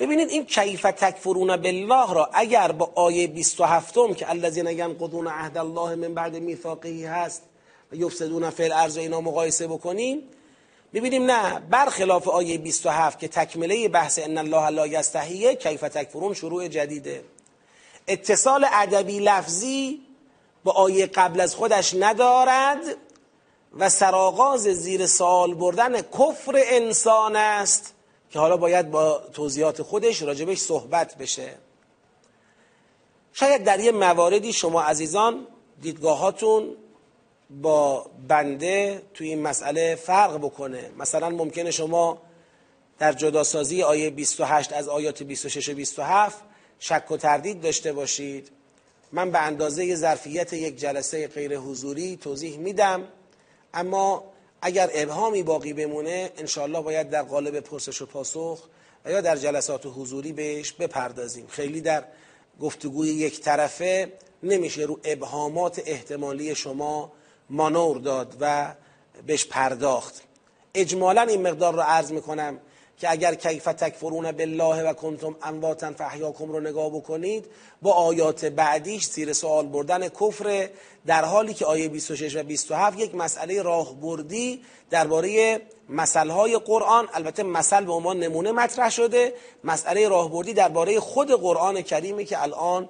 ببینید این کیف تکفرون بالله را اگر با آیه 27 که الذین ینقضون عهد الله من بعد میثاقه هست و یفسدون فی الارض اینا مقایسه بکنیم ببینیم نه برخلاف آیه 27 که تکمله بحث ان الله لا یستحیه کیف تکفرون شروع جدیده. اتصال ادبی لفظی با آیه قبل از خودش ندارد و سرآغاز زیر سال بردن کفر انسان است. که حالا باید با توضیحات خودش راجبش صحبت بشه. شاید در یه مواردی شما عزیزان دیدگاهاتون با بنده توی این مسئله فرق بکنه. مثلا ممکنه شما در جداسازی آیه 28 از آیات 26 و 27 شک و تردید داشته باشید. من به اندازه ظرفیت یک جلسه غیر حضوری توضیح میدم. اما اگر ابهامی باقی بمونه انشاءالله باید در قالب پرسش و پاسخ و یا در جلسات حضوری بهش بپردازیم. خیلی در گفتگوی یک طرفه نمیشه رو ابهامات احتمالی شما مانور داد و بهش پرداخت. اجمالا این مقدار رو عرض می‌کنم که اگر کیف تکفرون بالله و کنتم امواتا فاحیاکم رو نگاه بکنید با آیات بعدیش زیر سوال بردن کفر در حالی که آیه 26 و 27 یک مسئله راهبردی درباره مسئله قرآن البته مثل به عنوان نمونه مطرح شده مسئله راهبردی درباره خود قرآن کریمی که الان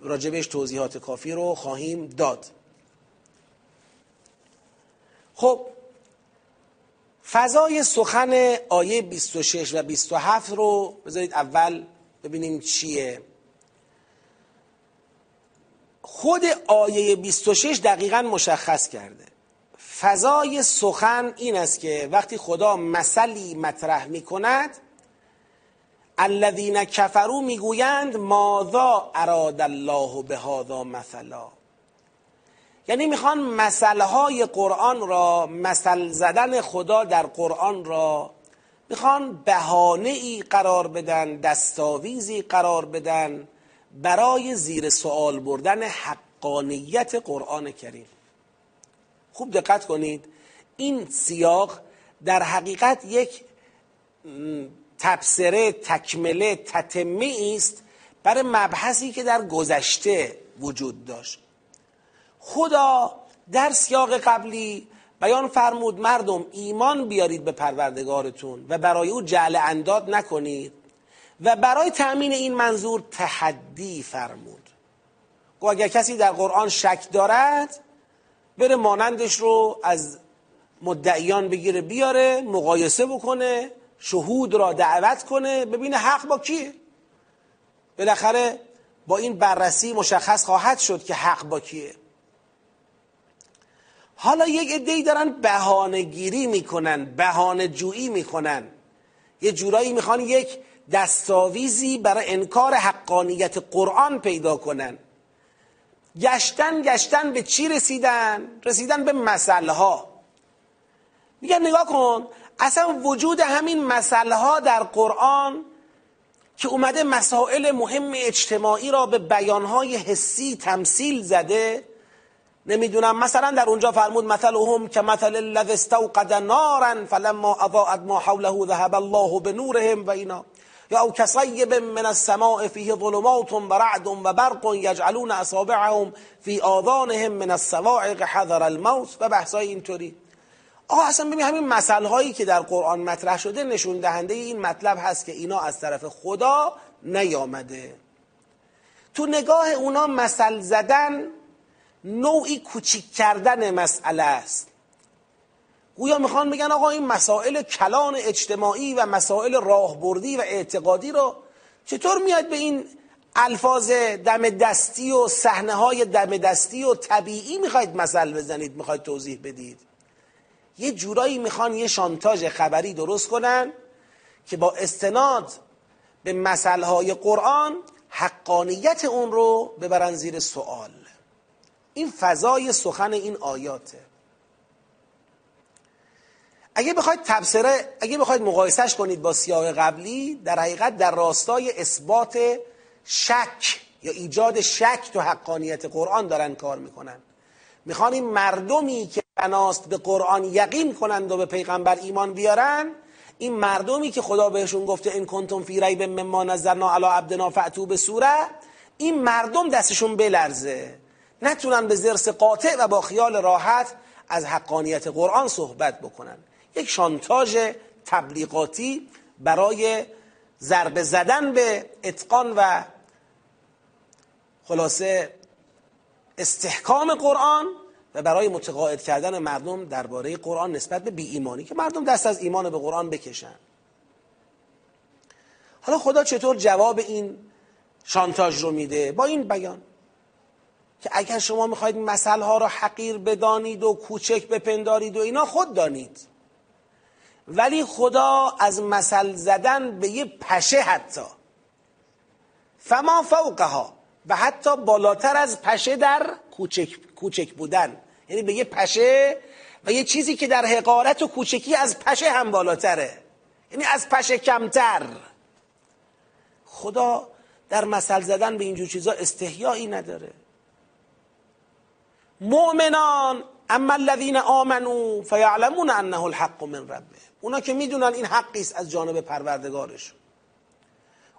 راجبش توضیحات کافی رو خواهیم داد. خب فضای سخن آیه 26 و 27 رو بذارید اول ببینیم چیه. خود آیه 26 دقیقا مشخص کرده. فضای سخن این است که وقتی خدا مثلی مطرح می کند الذین کفرو می‌گویند ماذا اراد الله به هذا مثلا؟ یعنی می‌خوان مسئله های قرآن را مثل زدن خدا در قرآن را می‌خوان بهانه ای قرار بدن دستاویزی قرار بدن برای زیر سوال بردن حقانیت قرآن کریم. خوب دقت کنید این سیاق در حقیقت یک تبصره تکمله تتمه است برای مبحثی که در گذشته وجود داشت. خدا در سیاق قبلی بیان فرمود مردم ایمان بیارید به پروردگارتون و برای او جعل انداد نکنید و برای تأمین این منظور تحدی فرمود. گو اگر کسی در قرآن شک دارد بره مانندش رو از مدعیان بگیره بیاره مقایسه بکنه شهود را دعوت کنه ببینه حق با کیه بالاخره با این بررسی مشخص خواهد شد که حق با کیه. حالا یک عده‌ای دارن بهانه گیری می‌کنن بهانه جویی می‌کنن. یه جورایی می‌خوان یک دستاویزی برای انکار حقانیت قرآن پیدا کنن. گشتن گشتن به چی رسیدن؟ رسیدن به مسئله ها میگن نگاه کن اصلا وجود همین مسئله ها در قرآن که اومده مسائل مهم اجتماعی را به بیانهای حسی تمثیل زده نمی‌دونم مثلا در اونجا فرمود مثل هم که مثل الذی استوقد نارا فلما اضاءت ما حوله ذهب الله بنورهم و اینا. یا او کصیب من السماء فیه ظلمات و رعد و برق یجعلون اصابعهم فی آذانهم من الصواعق حذر الموت و بحثای اینطوری. آقا اصلا ببین همین مسئله هایی که در قرآن مطرح شده نشون دهنده این مطلب هست که اینا از طرف خدا نیامده. تو نگاه اونا مثل زدن نوعی کوچیک کردن مسئله است. گویا می‌خوان بگن آقا این مسائل کلان اجتماعی و مسائل راهبردی و اعتقادی رو چطور میاد به این الفاظ دم دستی و صحنه های دم دستی و طبیعی می‌خواید مثل بزنید می‌خواید توضیح بدید؟ یه جورایی می‌خوان یه شانتاژ خبری درست کنن که با استناد به مسئله قرآن حقانیت اون رو ببرن زیر سوال. این فضای سخن این آیاته. اگه بخواید تبصره اگه بخواید مقایسش کنید با سیاق قبلی در حقیقت در راستای اثبات شک یا ایجاد شک تو حقانیت قرآن دارن کار می‌کنن. می‌خوان این مردمی که بناست به قرآن یقین کنند و به پیغمبر ایمان بیارن این مردمی که خدا بهشون گفته این کنتم فی ریب مما نظرنا علی عبدنا فعتو به سوره این مردم دستشون بلرزه. نتونن به زرس قاطع و با خیال راحت از حقانیت قرآن صحبت بکنن. یک شانتاژ تبلیغاتی برای ضربه زدن به اتقان و خلاصه استحکام قرآن و برای متقاعد کردن مردم درباره قرآن نسبت به بی ایمانی که مردم دست از ایمان به قرآن بکشن. حالا خدا چطور جواب این شانتاژ رو میده؟ با این بیان. که اگر شما می‌خواید مسئله ها را حقیر بدانید و کوچک بپندارید و اینا خود دانید. ولی خدا از مثل زدن به یه پشه حتی. فما فوقها. و حتی بالاتر از پشه در کوچک, کوچک بودن. یعنی به یه پشه و یه چیزی که در حقارت و کوچکی از پشه هم بالاتره. یعنی از پشه کمتر. خدا در مثل زدن به اینجور چیزا استحیایی نداره. مؤمنان اما الذين آمنوا فیعلمون انه الحق من ربه. اونا که می‌دونن این حقی است از جانب پروردگارشون.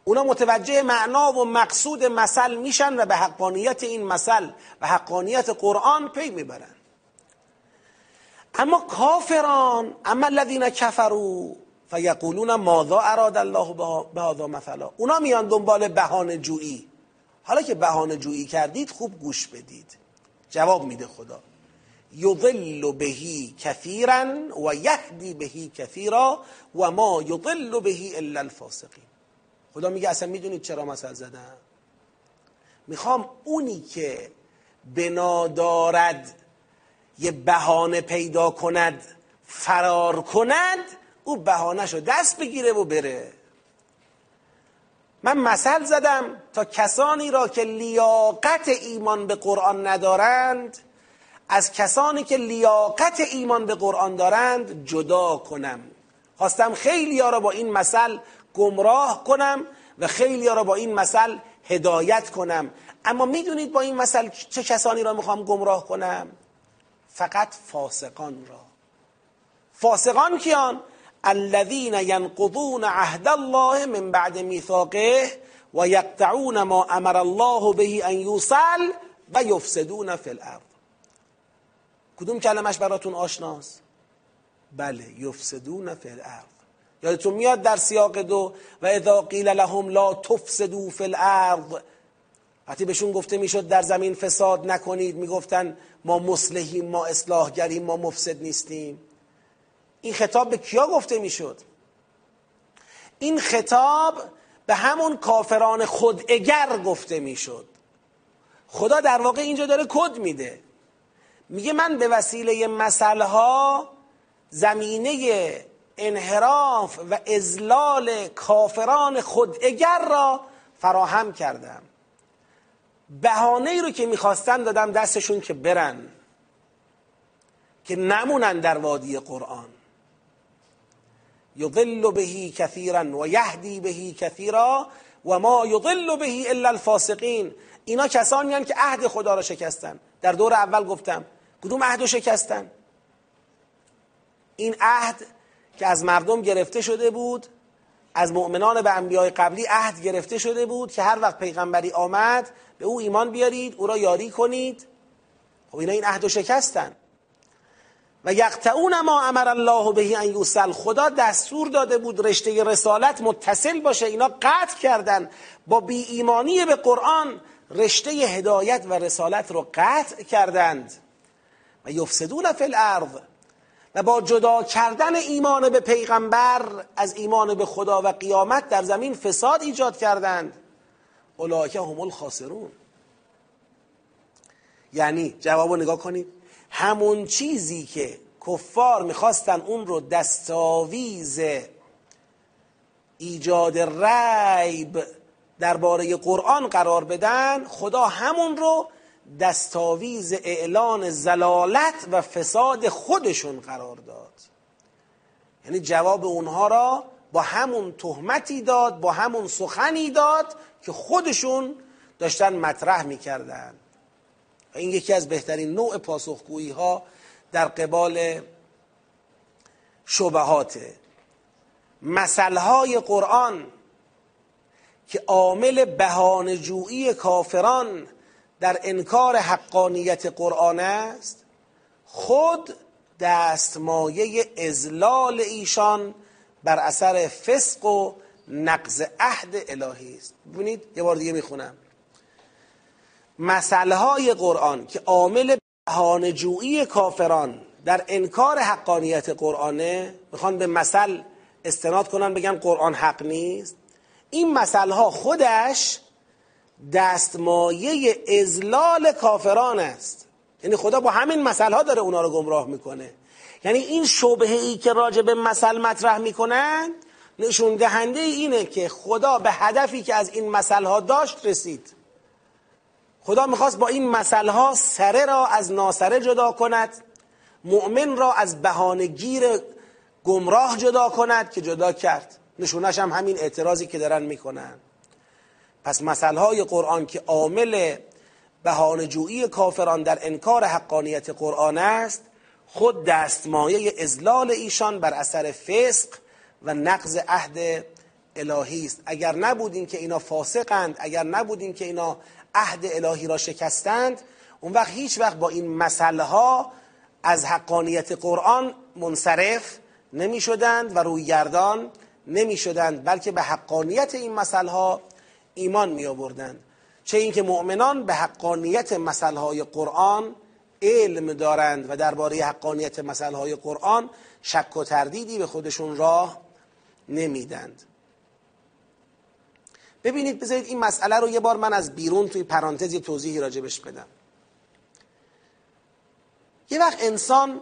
اونا متوجه معنا و مقصود مثل میشن و به حقانیت این مثل و حقانیت قرآن پی می‌برن. اما کافران اما الذین کفروا فیقولون ماذا اراد الله به هذا مثلا. اونا میان دنبال بهانه جویی حالا که بهانه جویی کردید خوب گوش بدید. جواب میده خدا. یضل بهی کثیرا و یهدی بهی کثیرا و ما یضل بهی الا الفاسقین. خدا میگه اصلا می‌دونید چرا مثل زدم؟ می‌خوام اونی که بنا دارد یه بهانه پیدا کند فرار کند او بهانه شو دست بگیره و بره. من مثل زدم تا کسانی را که لیاقت ایمان به قرآن ندارند از کسانی که لیاقت ایمان به قرآن دارند جدا کنم. خواستم خیلی ها را با این مثل گمراه کنم و خیلی ها را با این مثل هدایت کنم. اما می‌دونید با این مثل چه کسانی را می‌خوام گمراه کنم؟ فقط فاسقان را. فاسقان کیان؟ الذين ينقضون عهد الله من بعد ميثاقه و ما امر الله به ان یوصل و یفسدون فی الارض کدوم کلمش براتون آشناست؟ بله یفسدون فی الارض. یادتون میاد در سیاق دو و اذا قیل لهم لا تفسدوا فی الارض. وقتی بهشون گفته می‌شد در زمین فساد نکنید می‌گفتن ما مصلحیم ما اصلاحگریم ما مفسد نیستیم. این خطاب به کیا گفته می‌شد؟ این خطاب به همون کافران خوداگر گفته می‌شد. خدا در واقع اینجا داره کد میده. میگه من به وسیله مسئله ها زمینه انحراف و ازلال کافران خوداگر را فراهم کردم. بهانه ای رو که می‌خواستن دادم دستشون که برن که نمونن در وادی قرآن. یضل بهی کثیرا و یهدی بهی کثیرا و ما یضل بهی الا الفاسقین اینا کسانی هستند که عهد خدا را شکستن. در دور اول گفتم کدوم عهد رو شکستن؟ این عهد که از مردم گرفته شده بود از مؤمنان به انبیای قبلی عهد گرفته شده بود که هر وقت پیغمبری آمد به او ایمان بیارید او را یاری کنید. خب اینا این عهد رو شکستن. و یقطعون ما امر الله به ان یوصل. خدا دستور داده بود رشته رسالت متصل باشه اینا قطع کردن. با بی ایمانی به قرآن رشته هدایت و رسالت رو قطع کردند. و یفسدون فی الارض. و با جدا کردن ایمان به پیغمبر از ایمان به خدا و قیامت در زمین فساد ایجاد کردند. اولئک هم الخاسرون. یعنی جواب نگاه کنید. همون چیزی که کفار می‌خواستن اون رو دستاویز ایجاد ریب درباره قرآن قرار بدن خدا همون رو دستاویز اعلان زلالت و فساد خودشون قرار داد. یعنی جواب اونها را با همون تهمتی داد با همون سخنی داد که خودشون داشتن مطرح می‌کردن. این یکی از بهترین نوع پاسخگویی ها در قبال شبهاته. مسئله قرآن که عامل بهانه‌جویی کافران در انکار حقانیت قرآن است خود دستمایه ازلال ایشان بر اثر فسق و نقض عهد الهی است. ببینید یه بار دیگه می‌خونم. مسئله های قرآن که عامل بهانه‌جویی کافران در انکار حقانیت قرآنه می‌خوان به مثل استناد کنن بگن قرآن حق نیست. این مسئله ها خودش دستمایه ازلال کافران است. یعنی خدا با همین مسئله ها داره اونا رو گمراه می‌کنه. یعنی این شبهه ای که راجع به مثل مطرح می‌کنن نشون دهنده اینه که خدا به هدفی که از این مسئله ها داشت رسید. خدا می‌خواست با این مسئله سره را از ناسره جدا کند مؤمن را از بهانهگیر گمراه جدا کند که جدا کرد. نشونش هم همین اعتراضی که دارن می‌کنن. پس مسئله های قرآن که عامل بهانه‌جویی کافران در انکار حقانیت قرآن است خود دستمایه ازلال ایشان بر اثر فسق و نقض عهد الهی است. اگر نبودین که اینا فاسقند اگر نبودین که اینا عهد الهی را شکستند. اون وقت هیچ وقت با این مسئله ها از حقانیت قرآن منصرف نمی شدند و روی گردان نمی شدند بلکه به حقانیت این مسئله ها ایمان می آوردند چه اینکه مؤمنان به حقانیت مسئله های قرآن علم دارند و درباره حقانیت مسئله های قرآن شک و تردیدی به خودشون راه نمیدند. ببینید بذارید این مسئله رو یه بار من از بیرون توی پرانتز یه توضیحی راجبش بدم. یه وقت انسان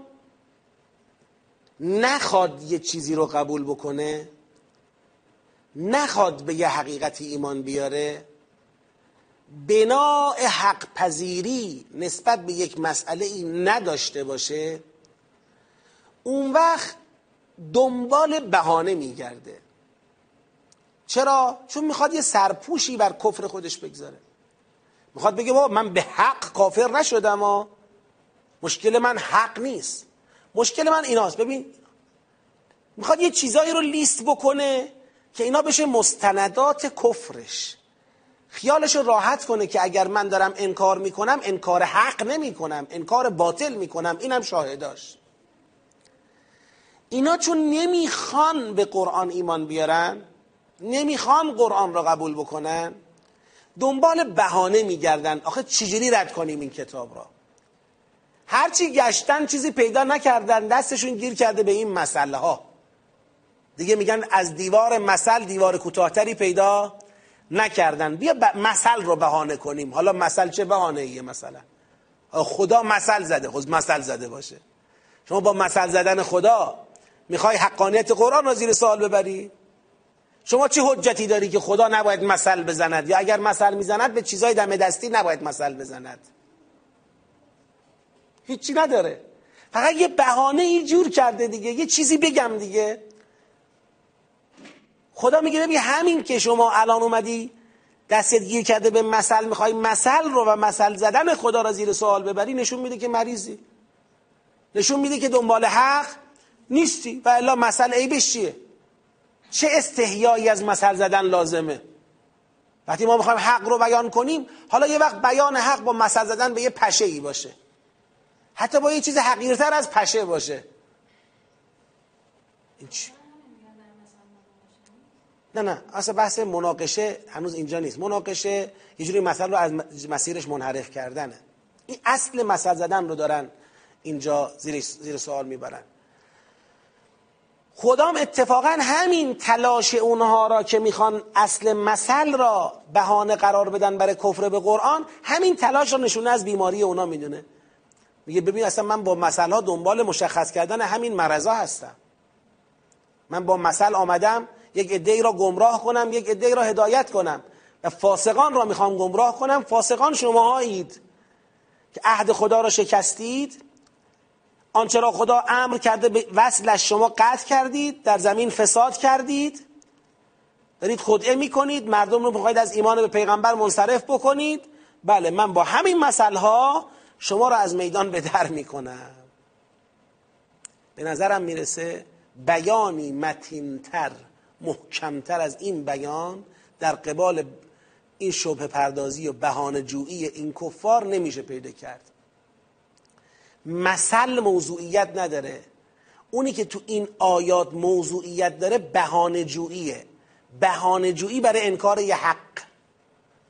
نخواد یه چیزی رو قبول بکنه نخواد به یه حقیقتی ایمان بیاره بناع حق پذیری نسبت به یک مسئله ای نداشته باشه اون وقت دنبال بهانه میگرده. چرا؟ چون می‌خواد یه سرپوشی بر کفر خودش بگذاره. می‌خواد بگه بابا من به حق کافر نشدم ها. مشکل من حق نیست. مشکل من ایناست. ببین می‌خواد یه چیزایی رو لیست بکنه که اینا بشه مستندات کفرش. خیالش رو راحت کنه که اگر من دارم انکار می‌کنم انکار حق نمی‌کنم. انکار باطل می‌کنم. اینم شاهداش. اینا چون نمی‌خوان به قرآن ایمان بیارن نمی‌خوان قرآن را قبول بکنن دنبال بهانه میگردن. آخه چجوری رد کنیم این کتاب را هرچی گشتن چیزی پیدا نکردن دستشون گیر کرده به این مسئله ها دیگه میگن از دیوار مثل دیوار کوتاهتری پیدا نکردن. بیا ب... مثل رو بهانه کنیم. حالا مثل چه بهانه ایه مثلا خدا مثل زده. خود مثل زده باشه. شما با مثل زدن خدا می‌خوای حقانیت قرآن رو زیر سوال ببری؟ شما چه حجتی داری که خدا نباید مثل بزند؟ یا اگر مثل می‌زند به چیزای دم دستی نباید مثل بزند. هیچی نداره. فقط یه بهانه ای جور کرده دیگه. یه چیزی بگم دیگه. خدا میگه ببین همین که شما الان اومدی دستت گیر کرده به مثل می‌خوای مثل رو و مثل زدن خدا را زیر سوال ببری نشون میده که مریضی. نشون میده که دنبال حق نیستی و الا مثل عیبش چیه؟ چه استحیایی از مثل زدن لازمه؟ وقتی ما می‌خوایم حق رو بیان کنیم حالا یه وقت بیان حق با مثل زدن به یه پشه ای باشه. حتی با یه چیز حقیرتر از پشه باشه. این چی؟ نه نه. اصلا بحث مناقشه هنوز اینجا نیست. مناقشه یه جوری مثل رو از مسیرش منحرف کردنه. این اصل مثل زدن رو دارن اینجا زیر, زیر سوال می‌برن. خدام اتفاقا همین تلاش اونها را که می‌خوان اصل مثل را بهانه قرار بدن برای کفر به قرآن همین تلاش را نشونه از بیماری اونا می‌دونه. میگه ببین اصلا من با مثل ها دنبال مشخص کردن همین مرضا هستم. من با مثل آمدم یک عده را گمراه کنم یک عده را هدایت کنم. و فاسقان را می‌خوام گمراه کنم. فاسقان شما هایید که عهد خدا را شکستید. آنچه را خدا امر کرده به وصلش شما قطع کردید در زمین فساد کردید. دارید خدعه می‌کنید مردم رو بخواید از ایمان به پیغمبر منصرف بکنید. بله من با همین مسئله ها شما را از میدان به در می‌کنم. به نظرم می‌رسه بیانی متینتر محکمتر از این بیان در قبال این شبه پردازی و بهانه جویی این کفار نمیشه پیدا کرد. مثل موضوعیت نداره. اونی که تو این آیات موضوعیت داره بهانه جوییه. بهانه جویی برای انکار یه حق.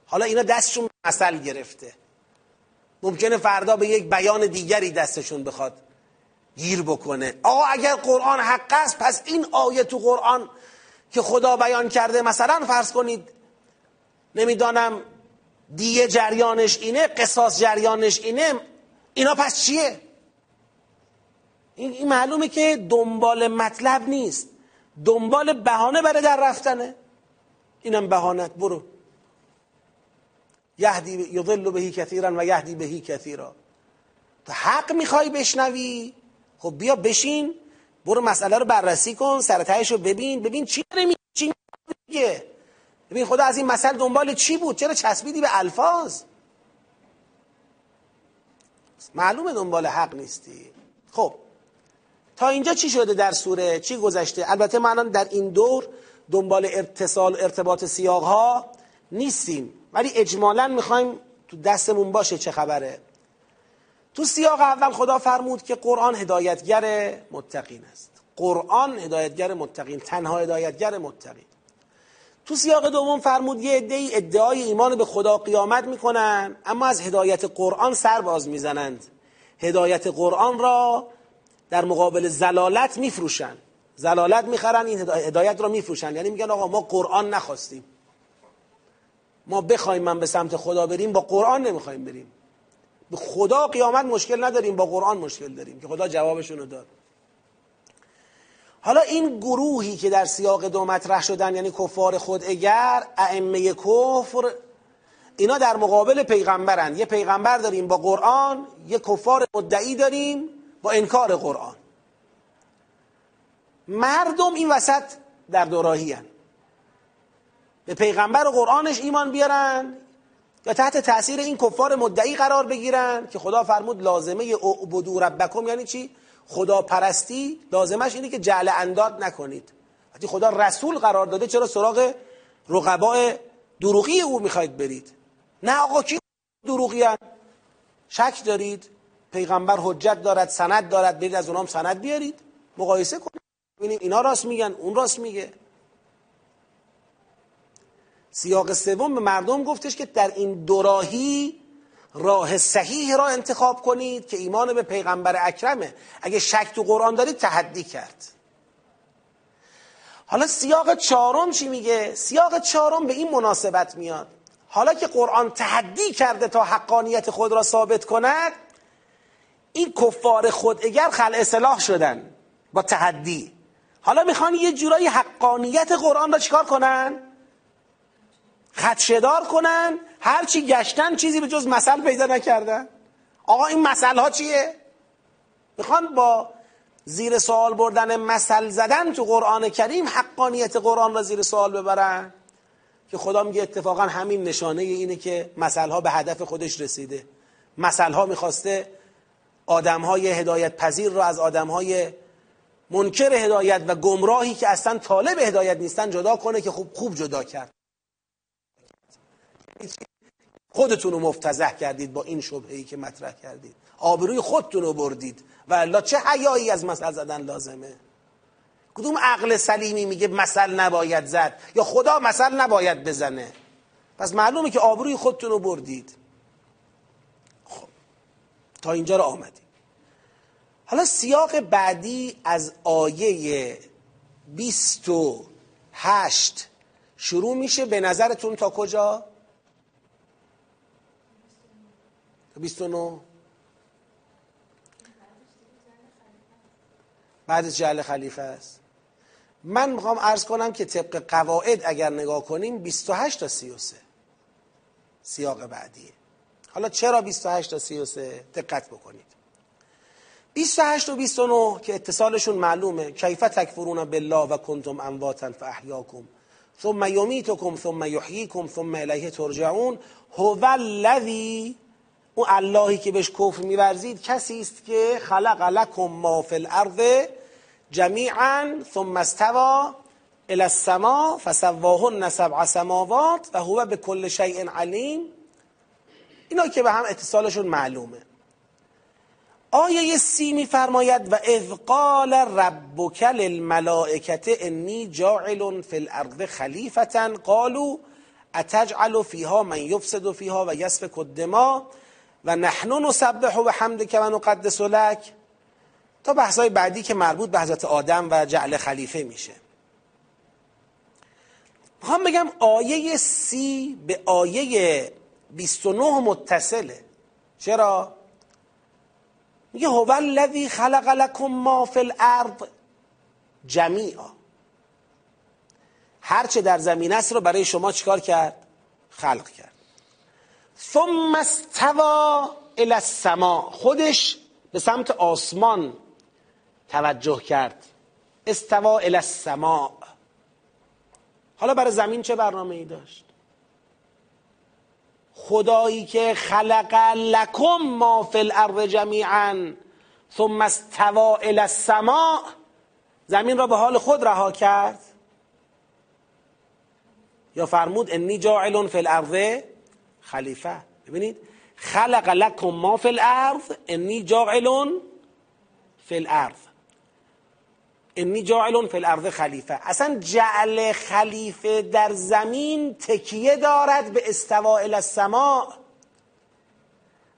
حالا اینا دستشون مثل گرفته. ممکنه فردا به یک بیان دیگری دستشون بخواد گیر بکنه. آقا اگر قرآن حق است پس این آیه تو قرآن که خدا بیان کرده مثلا فرض کنید نمی‌دانم دیه جریانش اینه قصاص جریانش اینه اینا پس چیه؟ این معلومه که دنبال مطلب نیست. دنبال بهانه برای در رفتنه. اینم بهانت برو. یهدی یضل بهی کثیرا و یهدی بهی کثیرا. تو حق می‌خوای بشنوی؟ خب بیا بشین. برو مسئله رو بررسی کن سرتایش رو ببین. ببین چی داره میگه. ببین خدا از این مسئله دنبال چی بود؟ چرا چسبیدی به الفاظ؟ معلومه دنبال حق نیستی. خب تا اینجا چی شده در سوره؟ چی گذشته؟ البته ما در این دور دنبال اتصال ارتباط سیاق ها نیستیم. ولی اجمالا می‌خوایم تو دستمون باشه چه خبره. تو سیاق اول خدا فرمود که قرآن هدایتگر متقین است. قرآن هدایتگر متقین تنها هدایتگر متقین. تو سیاق دوم فرمود یه عده ادعای ایمان به خدا قیامت می‌کنن اما از هدایت قرآن سر باز می‌زنند. هدایت قرآن را در مقابل زلالت میفروشن. زلالت می‌خرن این هدایت را میفروشن. یعنی میگن آقا ما قرآن نخواستیم. ما بخوایم من به سمت خدا بریم با قرآن نمی‌خوایم بریم. به خدا قیامت مشکل نداریم با قرآن مشکل داریم که خدا جوابشون رو داد. حالا این گروهی که در سیاق دو مطرح شدن یعنی کفار خود اگر ائمه کفر اینا در مقابل پیغمبرن یه پیغمبر داریم با قرآن یه کفار مدعی داریم با انکار قرآن مردم این وسط در دوراهی هن. به پیغمبر و قرآنش ایمان بیارن یا تحت تاثیر این کفار مدعی قرار بگیرن که خدا فرمود لازمه اعبدو ربکم یعنی چی؟ خدا پرستی لازمش اینه که جعل انداد نکنید. وقتی خدا رسول قرار داده چرا سراغ رقبای دروغی او می‌خواید برید؟ نه آقا کی دروغی هن؟ شک دارید؟ پیغمبر حجت دارد سند دارد برید از اونام سند بیارید. مقایسه کنید. ببینیم اینا راست میگن اون راست میگه. سیاق سوم به مردم گفتش که در این دوراهی راه صحیح را انتخاب کنید که ایمان به پیغمبر اکرمه اگه شک تو قرآن دارید تحدی کرد حالا سیاق چهارم چی میگه؟ سیاق چهارم به این مناسبت میاد حالا که قرآن تحدی کرده تا حقانیت خود را ثابت کند این کفار خود اگر خل اصلاح شدن با تحدی حالا می‌خوان یه جورایی حقانیت قرآن را چیکار کنن؟ خدشدار کنن هرچی گشتن چیزی به جز مثل پیدا نکردن. آقا این مثل ها چیه؟ می‌خوان با زیر سوال بردن مثل زدن تو قرآن کریم حقانیت قرآن را زیر سوال ببرن؟ که خدا میگه اتفاقا همین نشانه اینه که مثل ها به هدف خودش رسیده. مثل ها می‌خواسته آدم های هدایت پذیر را از آدم های منکر هدایت و گمراهی که اصلا طالب هدایت نیستن جدا کنه که خوب خوب جدا کرد. خودتون رو مفتزه کردید با این شبهه‌ای که مطرح کردید. آبروی خودتون رو بردید. و الله چه حیایی از مثل زدن لازمه؟ کدوم عقل سلیمی میگه مثل نباید زد؟ یا خدا مثل نباید بزنه؟ پس معلومه که آبروی خودتون رو بردید. خب تا اینجا رو آمدیم. حالا سیاق بعدی از آیه 28 شروع میشه. به نظرتون تا کجا؟ 29 بعدش جعل خلیفه است. من می‌خوام ارز کنم که طبق قواعد اگر نگاه کنیم 28 تا 33 سیاق بعدیه حالا چرا 28 تا 33 دقت بکنید. 28 و 29 که اتصالشون معلومه. کیف تکفرون بالله و کنتم امواتا فاحیاکم. ثم یمیتکم ثم یحییکم ثم الیه ترجعون. هو الذی اون اللهی که بهش کفر میورزید کسی است که خلق لکم ما فی الارض جمیعا ثم استوى الى السماء فسواهن سبع سماوات و هو به کل شیء علیم. اینا که به هم اتصالشون معلومه. آیه سی میفرماید و اذ قال ربک للملائکه انی جاعل فی الارض خلیفتا قالوا اتجعل فیها من یفسد فیها و یسفک الدماء. و نحن نسبح و حمد و نقدس لک تا بحثای بعدی که مربوط به حضرت آدم و جعل خلیفه میشه. می‌خوام بگم آیه سی به آیه 29 متصله. چرا؟ میگه هو الذی خلق لکم ما فی الارض جمیعا. هرچه در زمین است رو برای شما چیکار کرد؟ خلق کرد. ثم استوا الى السما. خودش به سمت آسمان توجه کرد. استوا الى السما. حالا برای زمین چه برنامه ای داشت؟ خدایی که خلق لکم ما فی الارض جمیعا ثم استوا الى السما. زمین را به حال خود رها کرد. یا فرمود انی جاعل فی الارض. خلیفه. ببینید خلق لکم ما فی الارض انی جاعل فی الارض. انی جاعل فی الارض خلیفه. اصلا جعل خلیفه در زمین تکیه دارد به استوا الی السماء.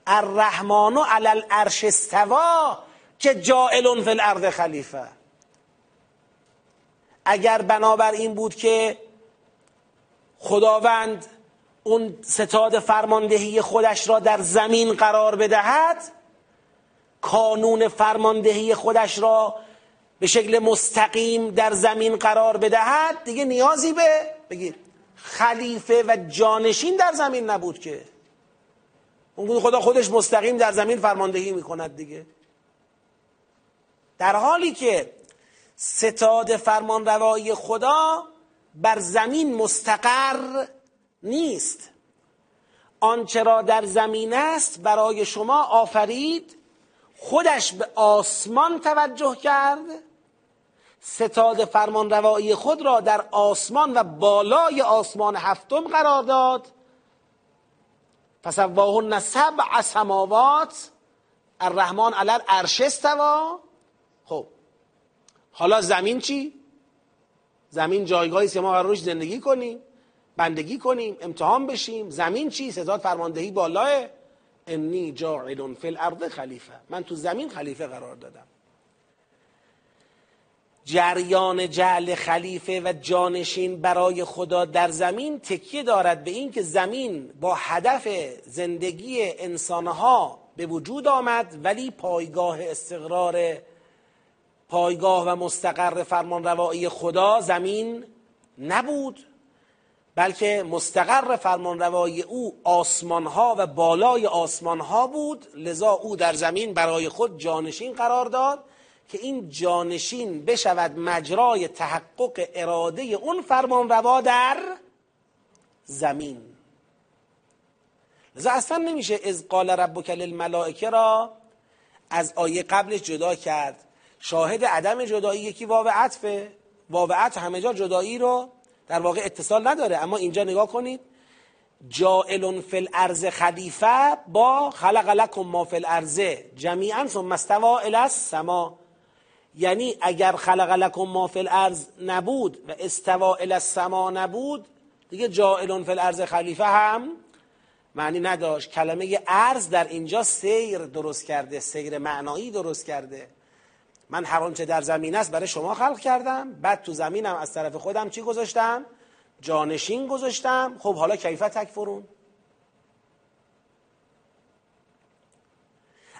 الرحمن علی العرش استوا که جاعل فی الارض خلیفه. اگر بنابر این بود که خداوند اون ستاد فرماندهی خودش را در زمین قرار بدهد کانون فرماندهی خودش را به شکل مستقیم در زمین قرار بدهد. دیگه نیازی به بگید خلیفه و جانشین در زمین نبود که. اون خدا خودش مستقیم در زمین فرماندهی می‌کند دیگه. در حالی که ستاد فرمان روایی خدا بر زمین مستقر نیست. آنچه را در زمین است برای شما آفرید. خودش به آسمان توجه کرد. ستاد فرمان روایی خود را در آسمان و بالای آسمان هفتم قرار داد. فسواهن سبع سماوات. الرحمن علر عرش استوا خب حالا زمین چی؟ زمین جایگاهی که ما قرار زندگی کنیم. بندگی کنیم امتحان بشیم. زمین چی ستاد فرماندهی بالاه انی جاعل فی الارض خلیفه. من تو زمین خلیفه قرار دادم. جریان جعل خلیفه و جانشین برای خدا در زمین تکیه دارد به این که زمین با هدف زندگی انسانها به وجود آمد ولی پایگاه استقرار پایگاه و مستقر فرمان روایی خدا زمین نبود. بلکه مستقر فرمانروای او آسمان ها و بالای آسمان ها بود. لذا او در زمین برای خود جانشین قرار داد که این جانشین بشود مجرای تحقق اراده اون فرمان روا در زمین. لذا اصلا نمیشه از قال ربک للملائکه را از آیه قبلش جدا کرد. شاهد عدم جدایی یکی واو عطفه واو عطف همه جا جدایی رو در واقع اتصال نداره. اما اینجا نگاه کنید. جائل فی الارض خلیفه با خلق لکم ما فی الارض جمیعا ثم استوى الی السما. یعنی اگر خلق لکم ما فی الارض نبود و استوا الی السما نبود دیگه جائل فی الارض خلیفه هم معنی نداشت. کلمه ارز در اینجا سیر درست کرده سیر معنایی درست کرده. من هر چه در زمین است برای شما خلق کردم بعد تو زمینم از طرف خودم چی گذاشتم؟ جانشین گذاشتم. خب حالا کیفت تکفرون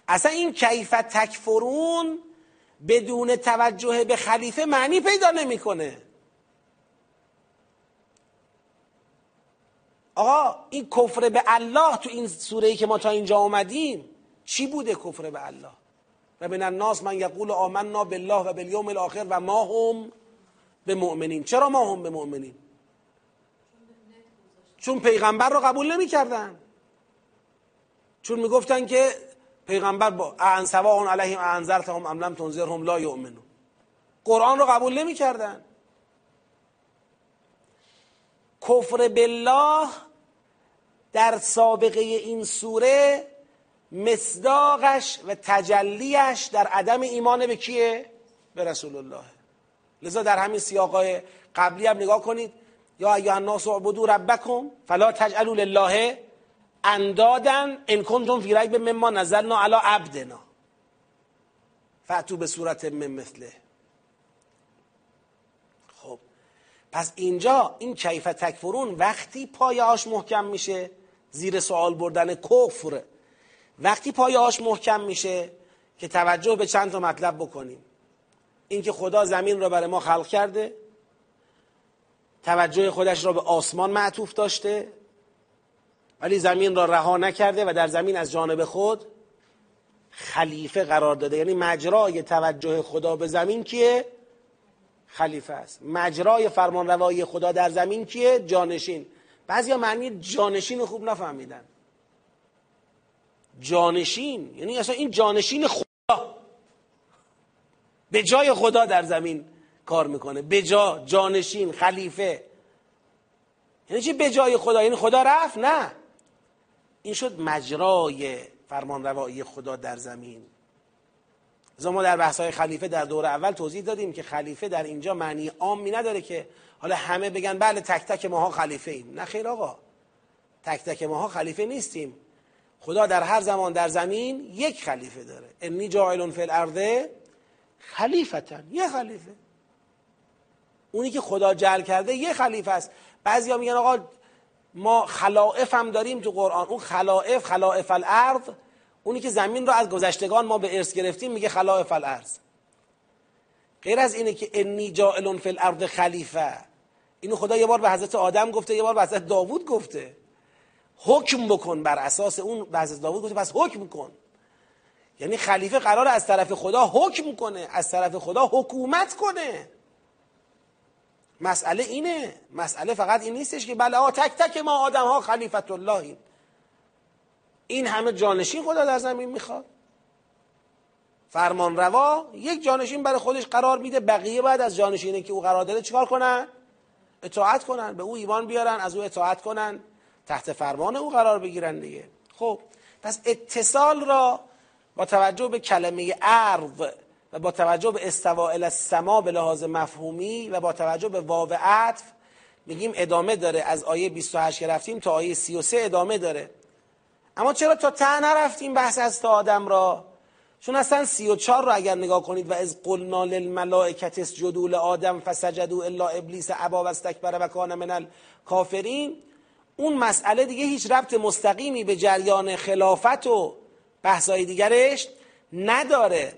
اصلا این کیفت تکفرون بدون توجه به خلیفه معنی پیدا نمی‌کنه. آقا این کفر به الله تو این سوره ای که ما تا اینجا آمدیم چی بوده کفر به الله؟ من الناس من یقول آمنا بالله و بالیوم الاخر و ما هم به مؤمنین چرا ما هم به مؤمنین چون پیغمبر رو قبول نمی کردن چون می‌گفتن که پیغمبر با سواء علیهم انذرتهم ام لم تنذرهم لا یؤمنون. قرآن رو قبول نمی کردن کفر بالله در سابقه این سوره مصداقش و تجلیش در عدم ایمان به کیه؟ به رسول الله لذا در همین سیاقای قبلی هم نگاه کنید. یا ایها الناس اعبدوا ربکم فلا تجعلوا لله اندادن ان کنتم فی ریب مما نزلنا علی عبدنا. فاتو به صورت من مثله. خب پس اینجا این کیف تکفرون وقتی پایهاش محکم میشه زیر سوال بردن کفر. وقتی پایهاش محکم میشه که توجه به چند تا مطلب بکنیم. اینکه خدا زمین را برای ما خلق کرده توجه خودش را به آسمان معطوف داشته ولی زمین را رها نکرده و در زمین از جانب خود خلیفه قرار داده. یعنی مجرای توجه خدا به زمین کیه؟ خلیفه است. مجرای فرمان روایی خدا در زمین کیه؟ جانشین. بعضی معنی جانشین خوب نفهمیدن. جانشین یعنی اصلا این جانشین خدا. به جای خدا در زمین کار می‌کنه. به جا جانشین خلیفه. یعنی چی به جای خدا؟ یعنی خدا رفت؟ نه. این شد مجرای فرمان روایی خدا در زمین. از ما در بحث های خلیفه در دور اول توضیح دادیم که خلیفه در اینجا معنی عامی نداره که حالا همه بگن بله تک تک ماها خلیفه ایم نه خیر آقا. تک تک ماها خلیفه نیستیم. خدا در هر زمان در زمین یک خلیفه داره. انی جاعل فی الارض خلیفتن. یه خلیفه. اونی که خدا جل کرده یه خلیفه است. بعضیا میگن آقا ما خلائف هم داریم تو قرآن. اون خلائف خلائف الارض اونی که زمین رو از گذشتگان ما به ارث گرفتیم میگه خلائف الارض. غیر از اینه که انی جائل فی الارض خلیفه. اینو خدا یه بار به حضرت آدم گفته یه بار به حضرت داوود گفته. حکم بکن بر اساس اون حضرت داوود گفته پس حکم کن. یعنی خلیفه قرار از طرف خدا حکم کنه از طرف خدا حکومت کنه. مسئله اینه مسئله فقط این نیستش که بله آه تک تک ما آدم ها خلیفت اللهیم. این همه جانشین خدا در زمین می‌خواد. فرمان روا یک جانشین برای خودش قرار میده بقیه بعد از جانشینه که او قرار داده چیکار کنن؟ اطاعت کنن به او ایمان بیارن از او اطاعت کنن. تحت فرمان او قرار بگیرن دیگه. خب پس اتصال را با توجه به کلمه عرض و با توجه به استوائل السما به لحاظ مفهومی و با توجه به واو عطف میگیم ادامه داره. از آیه 28 که رفتیم تا آیه 33 ادامه داره. اما چرا تا ته نرفتیم بحث از تا آدم را؟ چون اصلا 34 رو اگر نگاه کنید و از قلنا للملائکت اسجدوا آدم فسجدوا الا ابلیس ابا و استکبر و کان من الکافرین اون مسئله دیگه هیچ ربط مستقیمی به جریان خلافت و بحثای دیگرش نداره.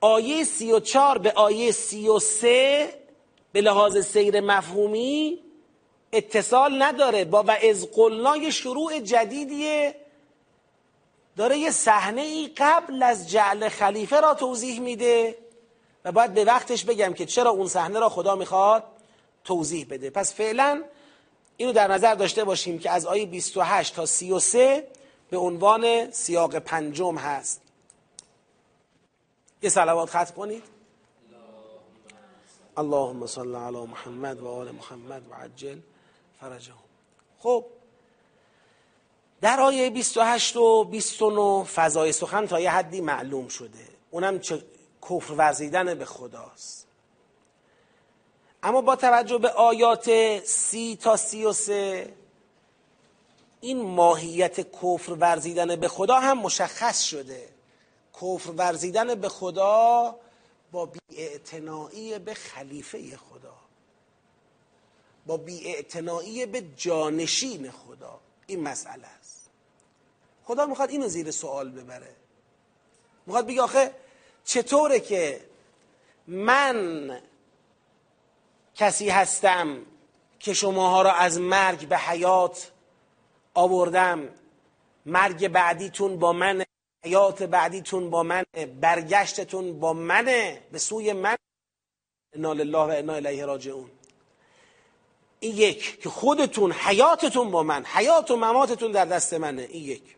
آیه سی و چار به آیه سی و سه به لحاظ سیر مفهومی اتصال نداره. با و از قلنا شروع جدیدیه. داره یه صحنه ای قبل از جعل خلیفه را توضیح میده و باید به وقتش بگم که چرا اون صحنه را خدا می‌خواد توضیح بده. پس فعلا اینو در نظر داشته باشیم که از آیه 28 تا 33 به عنوان سیاق پنجم هست. یه سلوات ختم کنید. اللهم صل علی محمد و آل محمد و عجل فرجهم. خب در آیه 28 و 29 فضای سخن تا یه حدی معلوم شده. اونم چه کفر ورزیدن به خداست. اما با توجه به آیات سی تا سی و سه این ماهیت کفر ورزیدن به خدا هم مشخص شده. کفر ورزیدن به خدا با بیاعتنائی به خلیفه خدا با بیاعتنائی به جانشین خدا. این مسئله است. خدا می‌خواد اینو زیر سوال ببره. می‌خواد بگه آخه چطوره که من کسی هستم که شماها را از مرگ به حیات آوردم. مرگ بعدیتون با من حیات بعدیتون با من برگشتتون با منه به سوی من. انا لله و انا الیه راجعون. این یک که خودتون حیاتتون با من حیات و مماتتون در دست منه. این یک.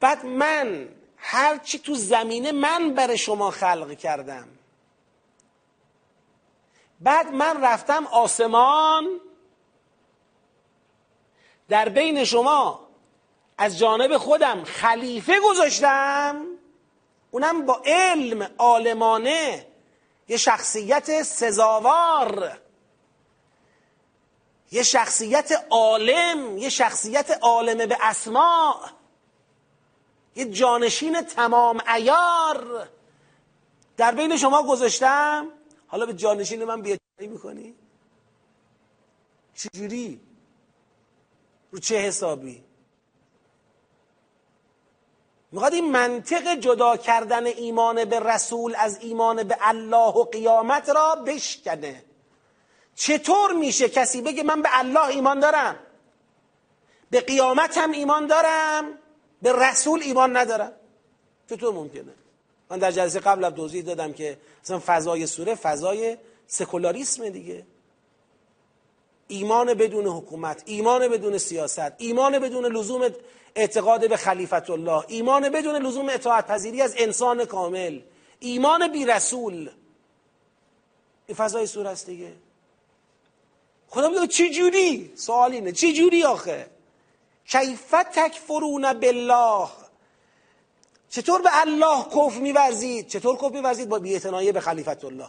بعد من هرچی تو زمینه من برای شما خلق کردم. بعد من رفتم آسمان. در بین شما از جانب خودم خلیفه گذاشتم. اونم با علم عالمانه. یه شخصیت سزاوار. یه شخصیت عالم. یه شخصیت عالم به اسماع یه جانشین تمام ایار در بین شما گذاشتم. حالا به جانشین من بیعتنائی می‌کنی؟ چجوری؟ رو چه حسابی؟ می‌خواد این منطق جدا کردن ایمان به رسول از ایمان به الله و قیامت را بشکنه چطور میشه کسی بگه من به الله ایمان دارم به قیامت هم ایمان دارم به رسول ایمان ندارم چطور ممکنه من در جلسه قبل توضیح دادم که مثلا فضای سوره فضای سکولاریسم دیگه. ایمان بدون حکومت ایمان بدون سیاست ایمان بدون لزوم اعتقاد به خلیفت الله ایمان بدون لزوم اطاعت پذیری از انسان کامل ایمان بی رسول. این فضای سوره است دیگه. خدا میگه چی جوری؟ سوال اینه چی جوری آخه؟ کیف تکفرون بالله؟ چطور به الله کفر میورزید؟ چطور کفر میورزید؟ با بیعتنایه به خلیفت الله.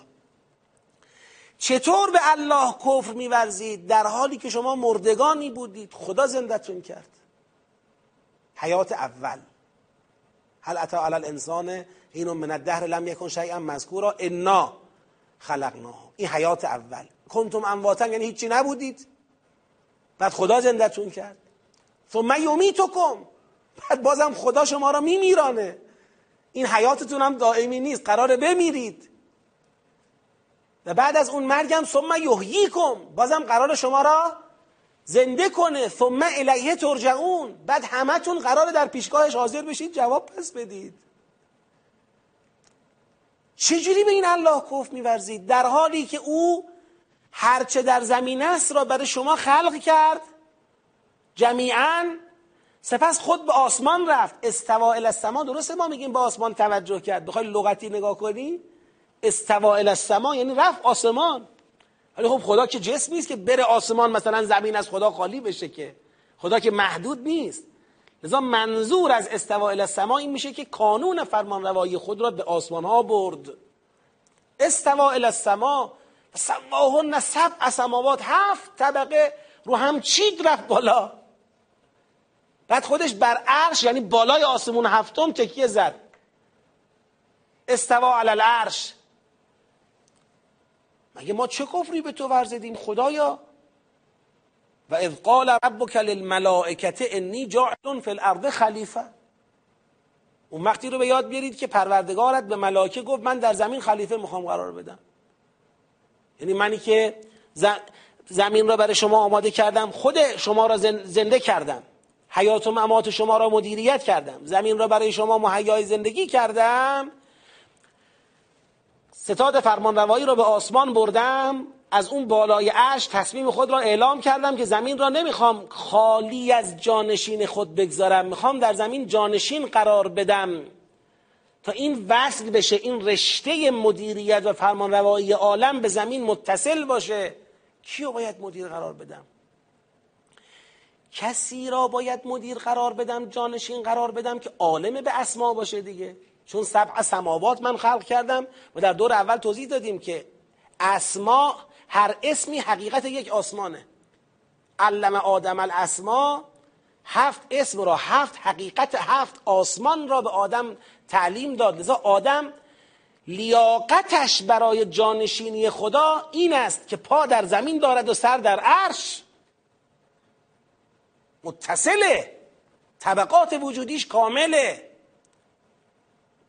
چطور به الله کفر میورزید؟ در حالی که شما مردگانی بودید. خدا زندتون کرد. حیات اول. هل اتا علی الانسان اینو من الدهر لم یکن شیئا مذکورا انا خلقناه این حیات اول. کنتم امواتا یعنی هیچی نبودید. بعد خدا زندتون کرد. ثم یمیتکم. بعد بازم خدا شما را میمیرانه. این حیاتتون هم دائمی نیست. قراره بمیرید. و بعد از اون مرگم ثم یحییکم. بازم قرار شما را زنده کنه. ثم الیه ترجعون. بعد همتون قرار در پیشگاهش حاضر بشید جواب پس بدید. چجوری به این الله کف میورزید؟ در حالی که او هرچه در زمین است را برای شما خلق کرد. جمیعا سپس خود به آسمان رفت. استوا السما. درسته ما میگیم به آسمان توجه کرد. بخوای لغتی نگاه کنی؟ استوا السما یعنی رفت آسمان. ولی خب خدا که جسم نیست که بره آسمان مثلا زمین از خدا خالی بشه که. خدا که محدود نیست. لذا منظور از استوا السما این میشه که کانون فرمان روایی خود را به آسمان ها برد. استوا السما. سواهن سبع سماوات. هفت طبقه رو هم چید رفت بالا. بعد خودش بر عرش یعنی بالای آسمون هفتم تکیه زد. استوا علی العرش. مگه ما چه کفری به تو ورزیدیم خدایا؟ و اذ قال ربک للملائکه انی جاعل فی الارض خلیفه اون وقتی رو به یاد بیارید که پروردگارت به ملائکه گفت من در زمین خلیفه می‌خوام قرار بدم. یعنی منی که زمین را برای شما آماده کردم خود شما را زنده کردم. حیات و ممات شما را مدیریت کردم. زمین را برای شما مهیای زندگی کردم. ستاد فرمان روایی را به آسمان بردم. از اون بالای عرش تصمیم خود را اعلام کردم که زمین را نمی‌خوام خالی از جانشین خود بگذارم. می‌خوام در زمین جانشین قرار بدم. تا این وصل بشه این رشته مدیریت و فرمان روایی عالم به زمین متصل باشه کیو باید مدیر قرار بدم؟ کسی را باید مدیر قرار بدم جانشین قرار بدم که عالم به اسما باشه دیگه. چون سبع سماوات من خلق کردم و در دور اول توضیح دادیم که اسما هر اسمی حقیقت یک آسمانه. علم آدم الاسما هفت اسم را هفت حقیقت هفت آسمان را به آدم تعلیم داد. لذا آدم لیاقتش برای جانشینی خدا این است که پا در زمین دارد و سر در عرش. متصله. طبقات وجودیش کامله.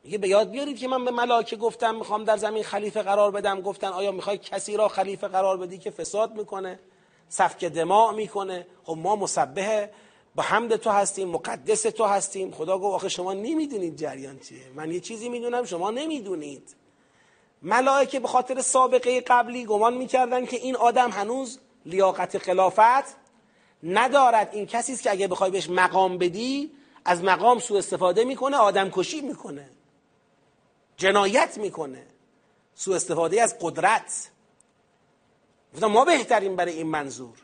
میگه به یاد بیارید که من به ملاکه گفتم می‌خوام در زمین خلیفه قرار بدم. گفتن آیا می‌خوای کسی را خلیفه قرار بدی که فساد می‌کنه؟ سفک دماع می‌کنه. خب ما مسبه با حمد تو هستیم مقدس تو هستیم. خدا گفت آخه شما نمی‌دونید جریان چیه. من یه چیزی می‌دونم شما نمی‌دونید. ملائکه به خاطر سابقه قبلی گمان می‌کردن که این آدم هنوز لیاقت خلافت ندارد این کسی است که اگه بخوای بهش مقام بدی از مقام سوء استفاده می‌کنه آدم کشی می‌کنه. جنایت می‌کنه. سوء استفاده از قدرت. ما بهترین برای این منظور.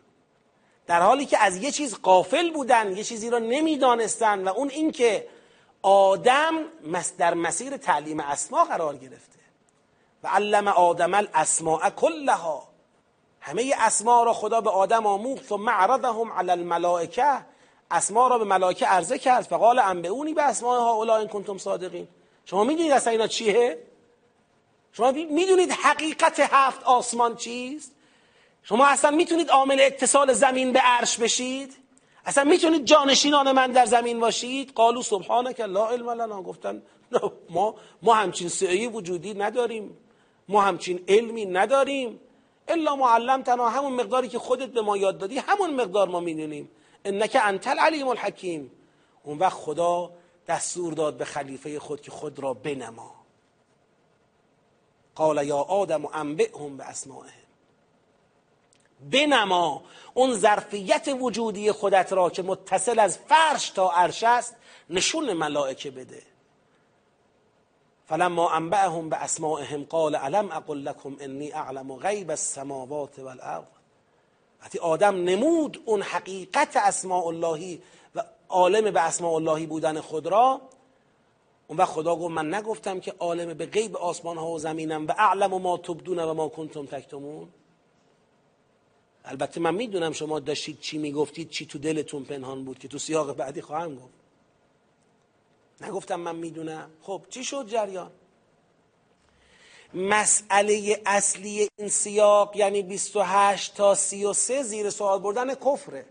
در حالی که از یه چیز قافل بودن یه چیزی را نمی‌دانستن و اون اینکه آدم در مسیر تعلیم اسما قرار گرفته. و علم آدم الاسماء کلها. همه اسما را خدا به آدم آموخت ثم عرضهم علی الملائکه. اسما را به ملائکه عرضه کرد فقال انبئونی به اسماء هؤلاء ان کنتم صادقین. شما می‌دونید اصلا اینا چیه؟ شما می‌دونید حقیقت هفت آسمان چیست؟ شما اصلا می‌تونید عامل اتصال زمین به عرش بشید؟ اصلا می‌تونید جانشینان من در زمین باشید؟ قالو سبحانه که لا علم لنا. گفتن ما ما همچین سعی وجودی نداریم. ما همچین علمی نداریم. الا معلم تنها همون مقداری که خودت به ما یاد دادی همون مقدار ما می‌دونیم. انک انت العلیم الحکیم. اون وقت خدا دستور داد به خلیفه خود که خود را بنما. قال یا آدم و انبئهم به اسمائهم بنما اون ظرفیت وجودی خودت را که متصل از فرش تا عرش است نشون ملائکه بده. فلما انبأهم به اسمائهم قال علم اقل لكم انی اعلم غیب السماوات والارض وقتی آدم نمود اون حقیقت اسماء اللهی و عالم به اسماء اللهی بودن خود را اون وقت خدا گفت من نگفتم که عالم به غیب آسمان ها و زمینم و اعلم و ما تبدون و ما کنتم تکتمون. البته من می‌دونم شما داشتید چی می‌گفتید چی تو دلتون پنهان بود که تو سیاق بعدی خواهم گفت. نگفتم من می‌دونم. خب چی شد جریان؟ مسئله اصلی این سیاق یعنی 28 تا 33 زیر سوال بردن کفره.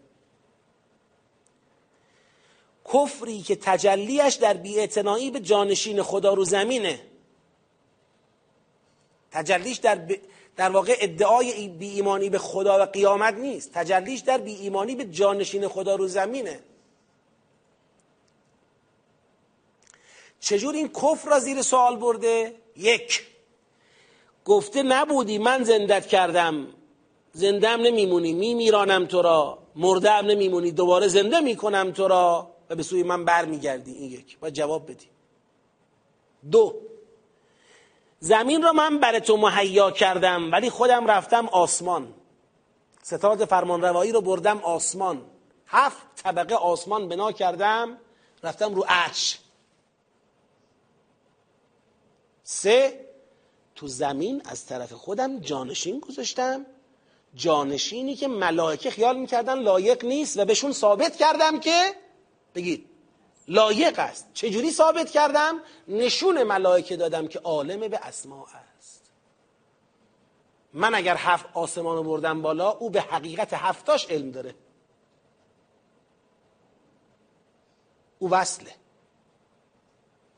کفری که تجلیش در بیاعتنایی به جانشین خدا رو زمینه. تجلیش در, در واقع ادعای بی ایمانی به خدا و قیامت نیست. تجلیش در بی ایمانی به جانشین خدا رو زمینه. چجور این کفر را زیر سوال برده؟ یک. گفته نبودی من زندت کردم. زندم نمیمونی. میمیرانم تو را. مردم نمیمونی. دوباره زنده می‌کنم تو را. و به سوی من برمیگردی. این یک. باید جواب بدی. دو. زمین را من برای تو مهیا کردم. ولی خودم رفتم آسمان. ستاد فرمان روایی رو بردم آسمان. هفت طبقه آسمان بنا کردم. رفتم رو عرش سه تو زمین از طرف خودم جانشین گذاشتم. جانشینی که ملائکه خیال می‌کردن لایق نیست و بهشون ثابت کردم که بگید لایق است. چجوری ثابت کردم؟ نشون ملائکه دادم که عالم به اسماء است. من اگر هفت آسمان رو بردم بالا او به حقیقت هفتاش علم داره. او وصله.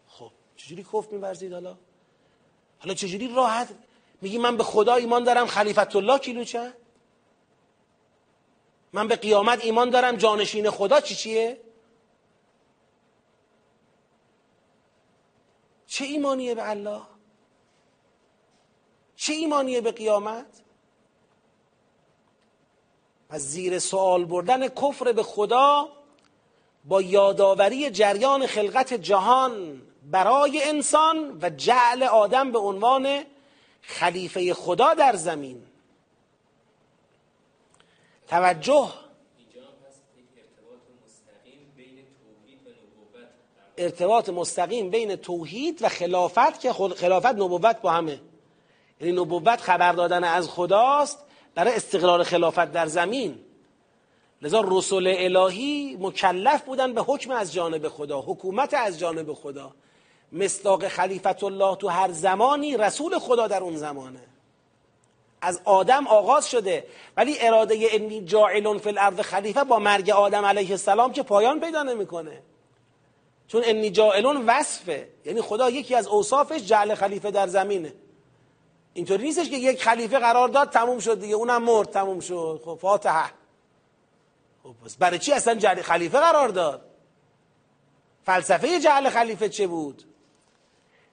خب چجوری کفت میورزید حالا؟ حالا چجوری راحت؟ میگی من به خدا ایمان دارم خلیفت الله کیلوچه من به قیامت ایمان دارم جانشین خدا چی چیه؟ چه ایمانیه به الله؟ چه ایمانیه به قیامت؟ پس زیر سوال بردن کفر به خدا با یادآوری جریان خلقت جهان برای انسان و جعل آدم به عنوان خلیفه خدا در زمین. توجه ارتباط مستقیم بین توحید و خلافت که خلافت نبوت با همه. یعنی نبوت خبر دادن از خداست برای استقرار خلافت در زمین. لذا رسول الهی مکلف بودن به حکم از جانب خدا حکومت از جانب خدا. مصداق خلیفت الله تو هر زمانی رسول خدا در اون زمانه. از آدم آغاز شده. ولی اراده انی جاعلون فی الارض خلیفه با مرگ آدم علیه السلام که پایان پیدا نمی‌کنه. چون انی جاعلون وصفه. یعنی خدا یکی از اوصافش جعل خلیفه در زمینه. اینطوری نیستش که یک خلیفه قرار داد تموم شد دیگه. اونم مرد تموم شد. خب فاتحه. خب برای چی اصلا جعل خلیفه قرار داد؟ فلسفه جعل خلیفه چه بود؟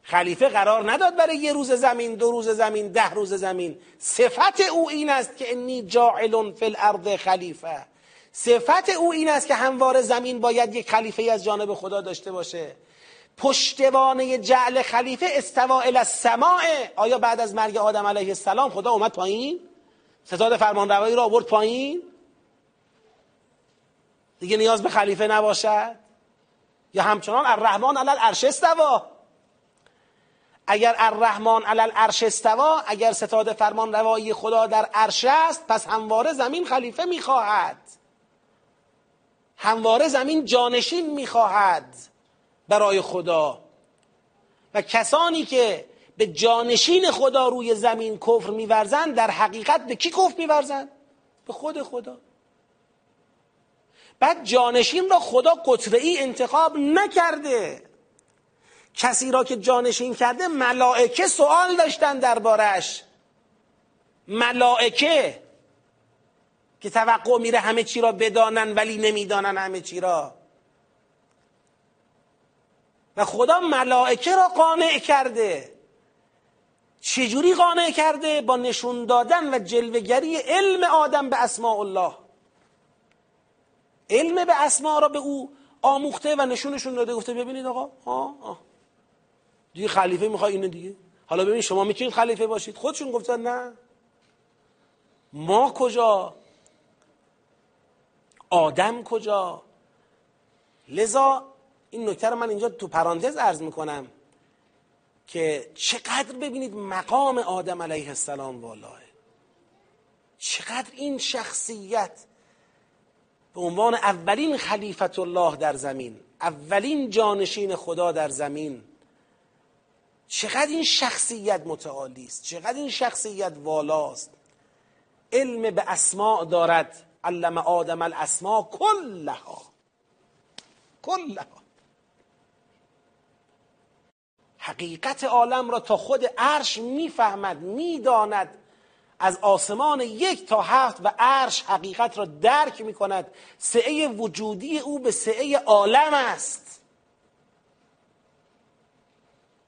خلیفه قرار نداد برای یه روز زمین دو روز زمین ده روز زمین. صفت او این است که انی جاعل فی الارض خلیفه. صفت او این است که هموار زمین باید یک خلیفه از جانب خدا داشته باشه. پشتوانه جعل خلیفه استوا الی السماع آیا بعد از مرگ آدم علیه السلام خدا اومد پایین؟ ستاد فرمان روایی را آورد پایین؟ دیگه نیاز به خلیفه نباشد؟ یا همچنان الرحمن علی العرش استوا اگر الرحمن علی العرش استوا اگر ستاد فرمان روایی خدا در عرش است پس همواره زمین خلیفه می‌خواهد. همواره زمین جانشین می‌خواهد برای خدا. و کسانی که به جانشین خدا روی زمین کفر میورزند در حقیقت به کی کفر میورزند به خود خدا. بعد جانشین را خدا قطره انتخاب نکرده. کسی را که جانشین کرده ملائکه سوال داشتن دربارش ملائکه که توقع میره همه چی را بدانن ولی نمی‌دانن همه چی را. و خدا ملائکه را قانع کرده. چجوری قانع کرده؟ با نشون دادن و جلوگری علم آدم به اسماء الله. علم به اسماء را به او آموخته و نشونشون داده. گفته ببینید آقا آه. دیگه خلیفه می‌خوای اینه دیگه. حالا ببین شما می‌تونید خلیفه باشید. خودشون گفتن نه. ما کجا؟ آدم کجا؟ لذا این نکته رو من اینجا تو پرانتز عرض می‌کنم که چقدر ببینید مقام آدم علیه السلام والاه. چقدر این شخصیت به عنوان اولین خلیفت الله در زمین اولین جانشین خدا در زمین چقدر این شخصیت متعالی است چقدر این شخصیت والاست. علم به اسماع دارد علم آدم الاسماء کلها. کلها. حقیقت عالم را تا خود عرش می‌فهمد می‌داند. از آسمان یک تا هفت و عرش حقیقت را درک می کند سعه وجودی او به سعه عالم است.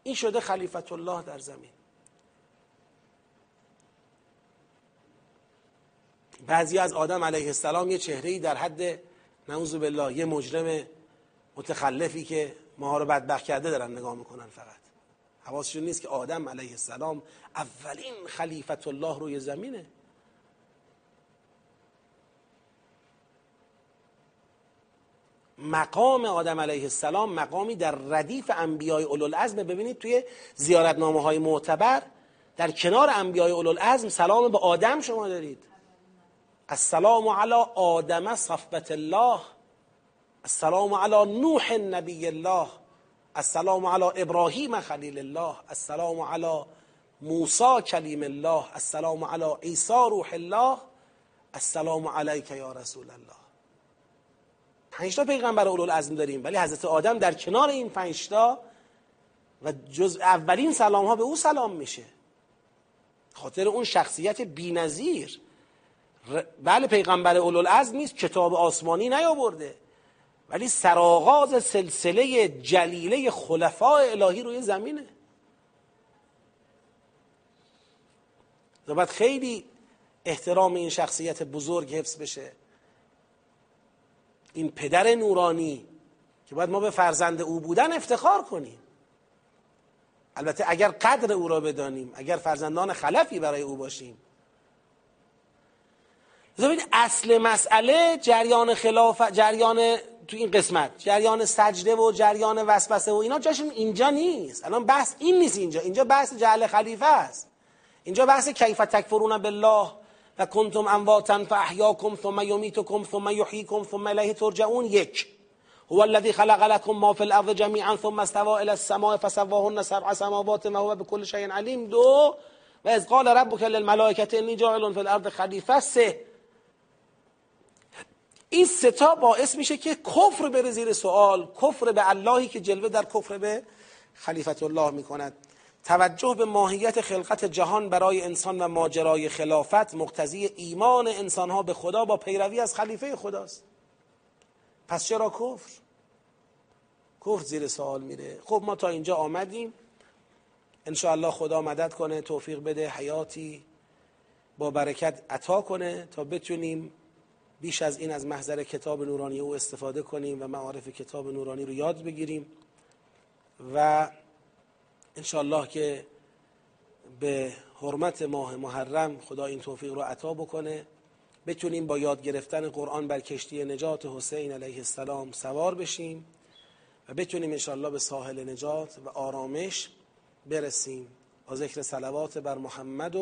این شده خلیفت الله در زمین. بعضی از آدم علیه السلام یه چهره در حد نعوذ بالله یه مجرم متخلفی که ما رو بدبخت کرده دارن نگاه می‌کنن فقط. حواسشون نیست که آدم علیه السلام اولین خلیفت الله روی زمینه. مقام آدم علیه السلام مقامی در ردیف انبیای اولوالعزم. ببینید توی زیارتنامه های معتبر در کنار انبیای اولوالعزم سلام به آدم شما دارید. السلام علی آدم صفبت الله. السلام علی نوح نبی الله. السلام علی ابراهیم خلیل الله. السلام علی موسی کلیم الله. السلام علی عیسی روح الله. السلام علیک یا رسول الله. پنج تا پیغمبر اولوالعزم داریم. ولی حضرت آدم در کنار این پنج تا و جز اولین سلام ها به او سلام میشه. خاطر اون شخصیت بی‌نظیر. بله پیغمبر اولوالعزم نیست کتاب آسمانی نیاورده. ولی سرآغاز سلسله جلیله خلفاء الهی روی زمینه. باید خیلی احترام این شخصیت بزرگ حفظ بشه. این پدر نورانی که باید ما به فرزند او بودن افتخار کنیم. البته اگر قدر او را بدانیم اگر فرزندان خلفی برای او باشیم. ببینید اصل مسئله جریان خلاف جریان تو این قسمت جریان سجده و جریان وسوسه و اینا جاشون اینجا نیست. الان بحث این نیست اینجا. اینجا بحث جعل خلیفه است. اینجا بحث کیف تکفرون بالله. و کنتم امواتا فاحیاکم ثم یمیتکم ثم یحییکم ثم الیه ترجعون. یک هو الذي خلق لكم ما في الارض جميعا ثم استوى الى السماء فسواهن سبع سماوات وهو بكل شيء عليم دو و از قال ربك للملائكه اني جاعل في الارض خلیفه. سه این ستا باعث میشه که کفر بره زیر سوال کفر به اللهی که جلوه در کفر به خلیفت الله می‌کند. توجه به ماهیت خلقت جهان برای انسان و ماجرای خلافت مقتضی ایمان انسانها به خدا با پیروی از خلیفه خداست. پس چرا کفر؟ کفر زیر سوال میره. خب ما تا اینجا آمدیم. الله خدا مدد کنه توفیق بده حیاتی با برکت عطا کنه تا بتونیم بیش از این از محضر کتاب نورانی او استفاده کنیم و معارف کتاب نورانی رو یاد بگیریم و انشالله که به حرمت ماه محرم خدا این توفیق رو عطا بکنه. بتونیم با یاد گرفتن قرآن بر کشتی نجات حسین علیه السلام سوار بشیم و بتونیم انشالله به ساحل نجات و آرامش برسیم. با ذکر سلوات بر محمد و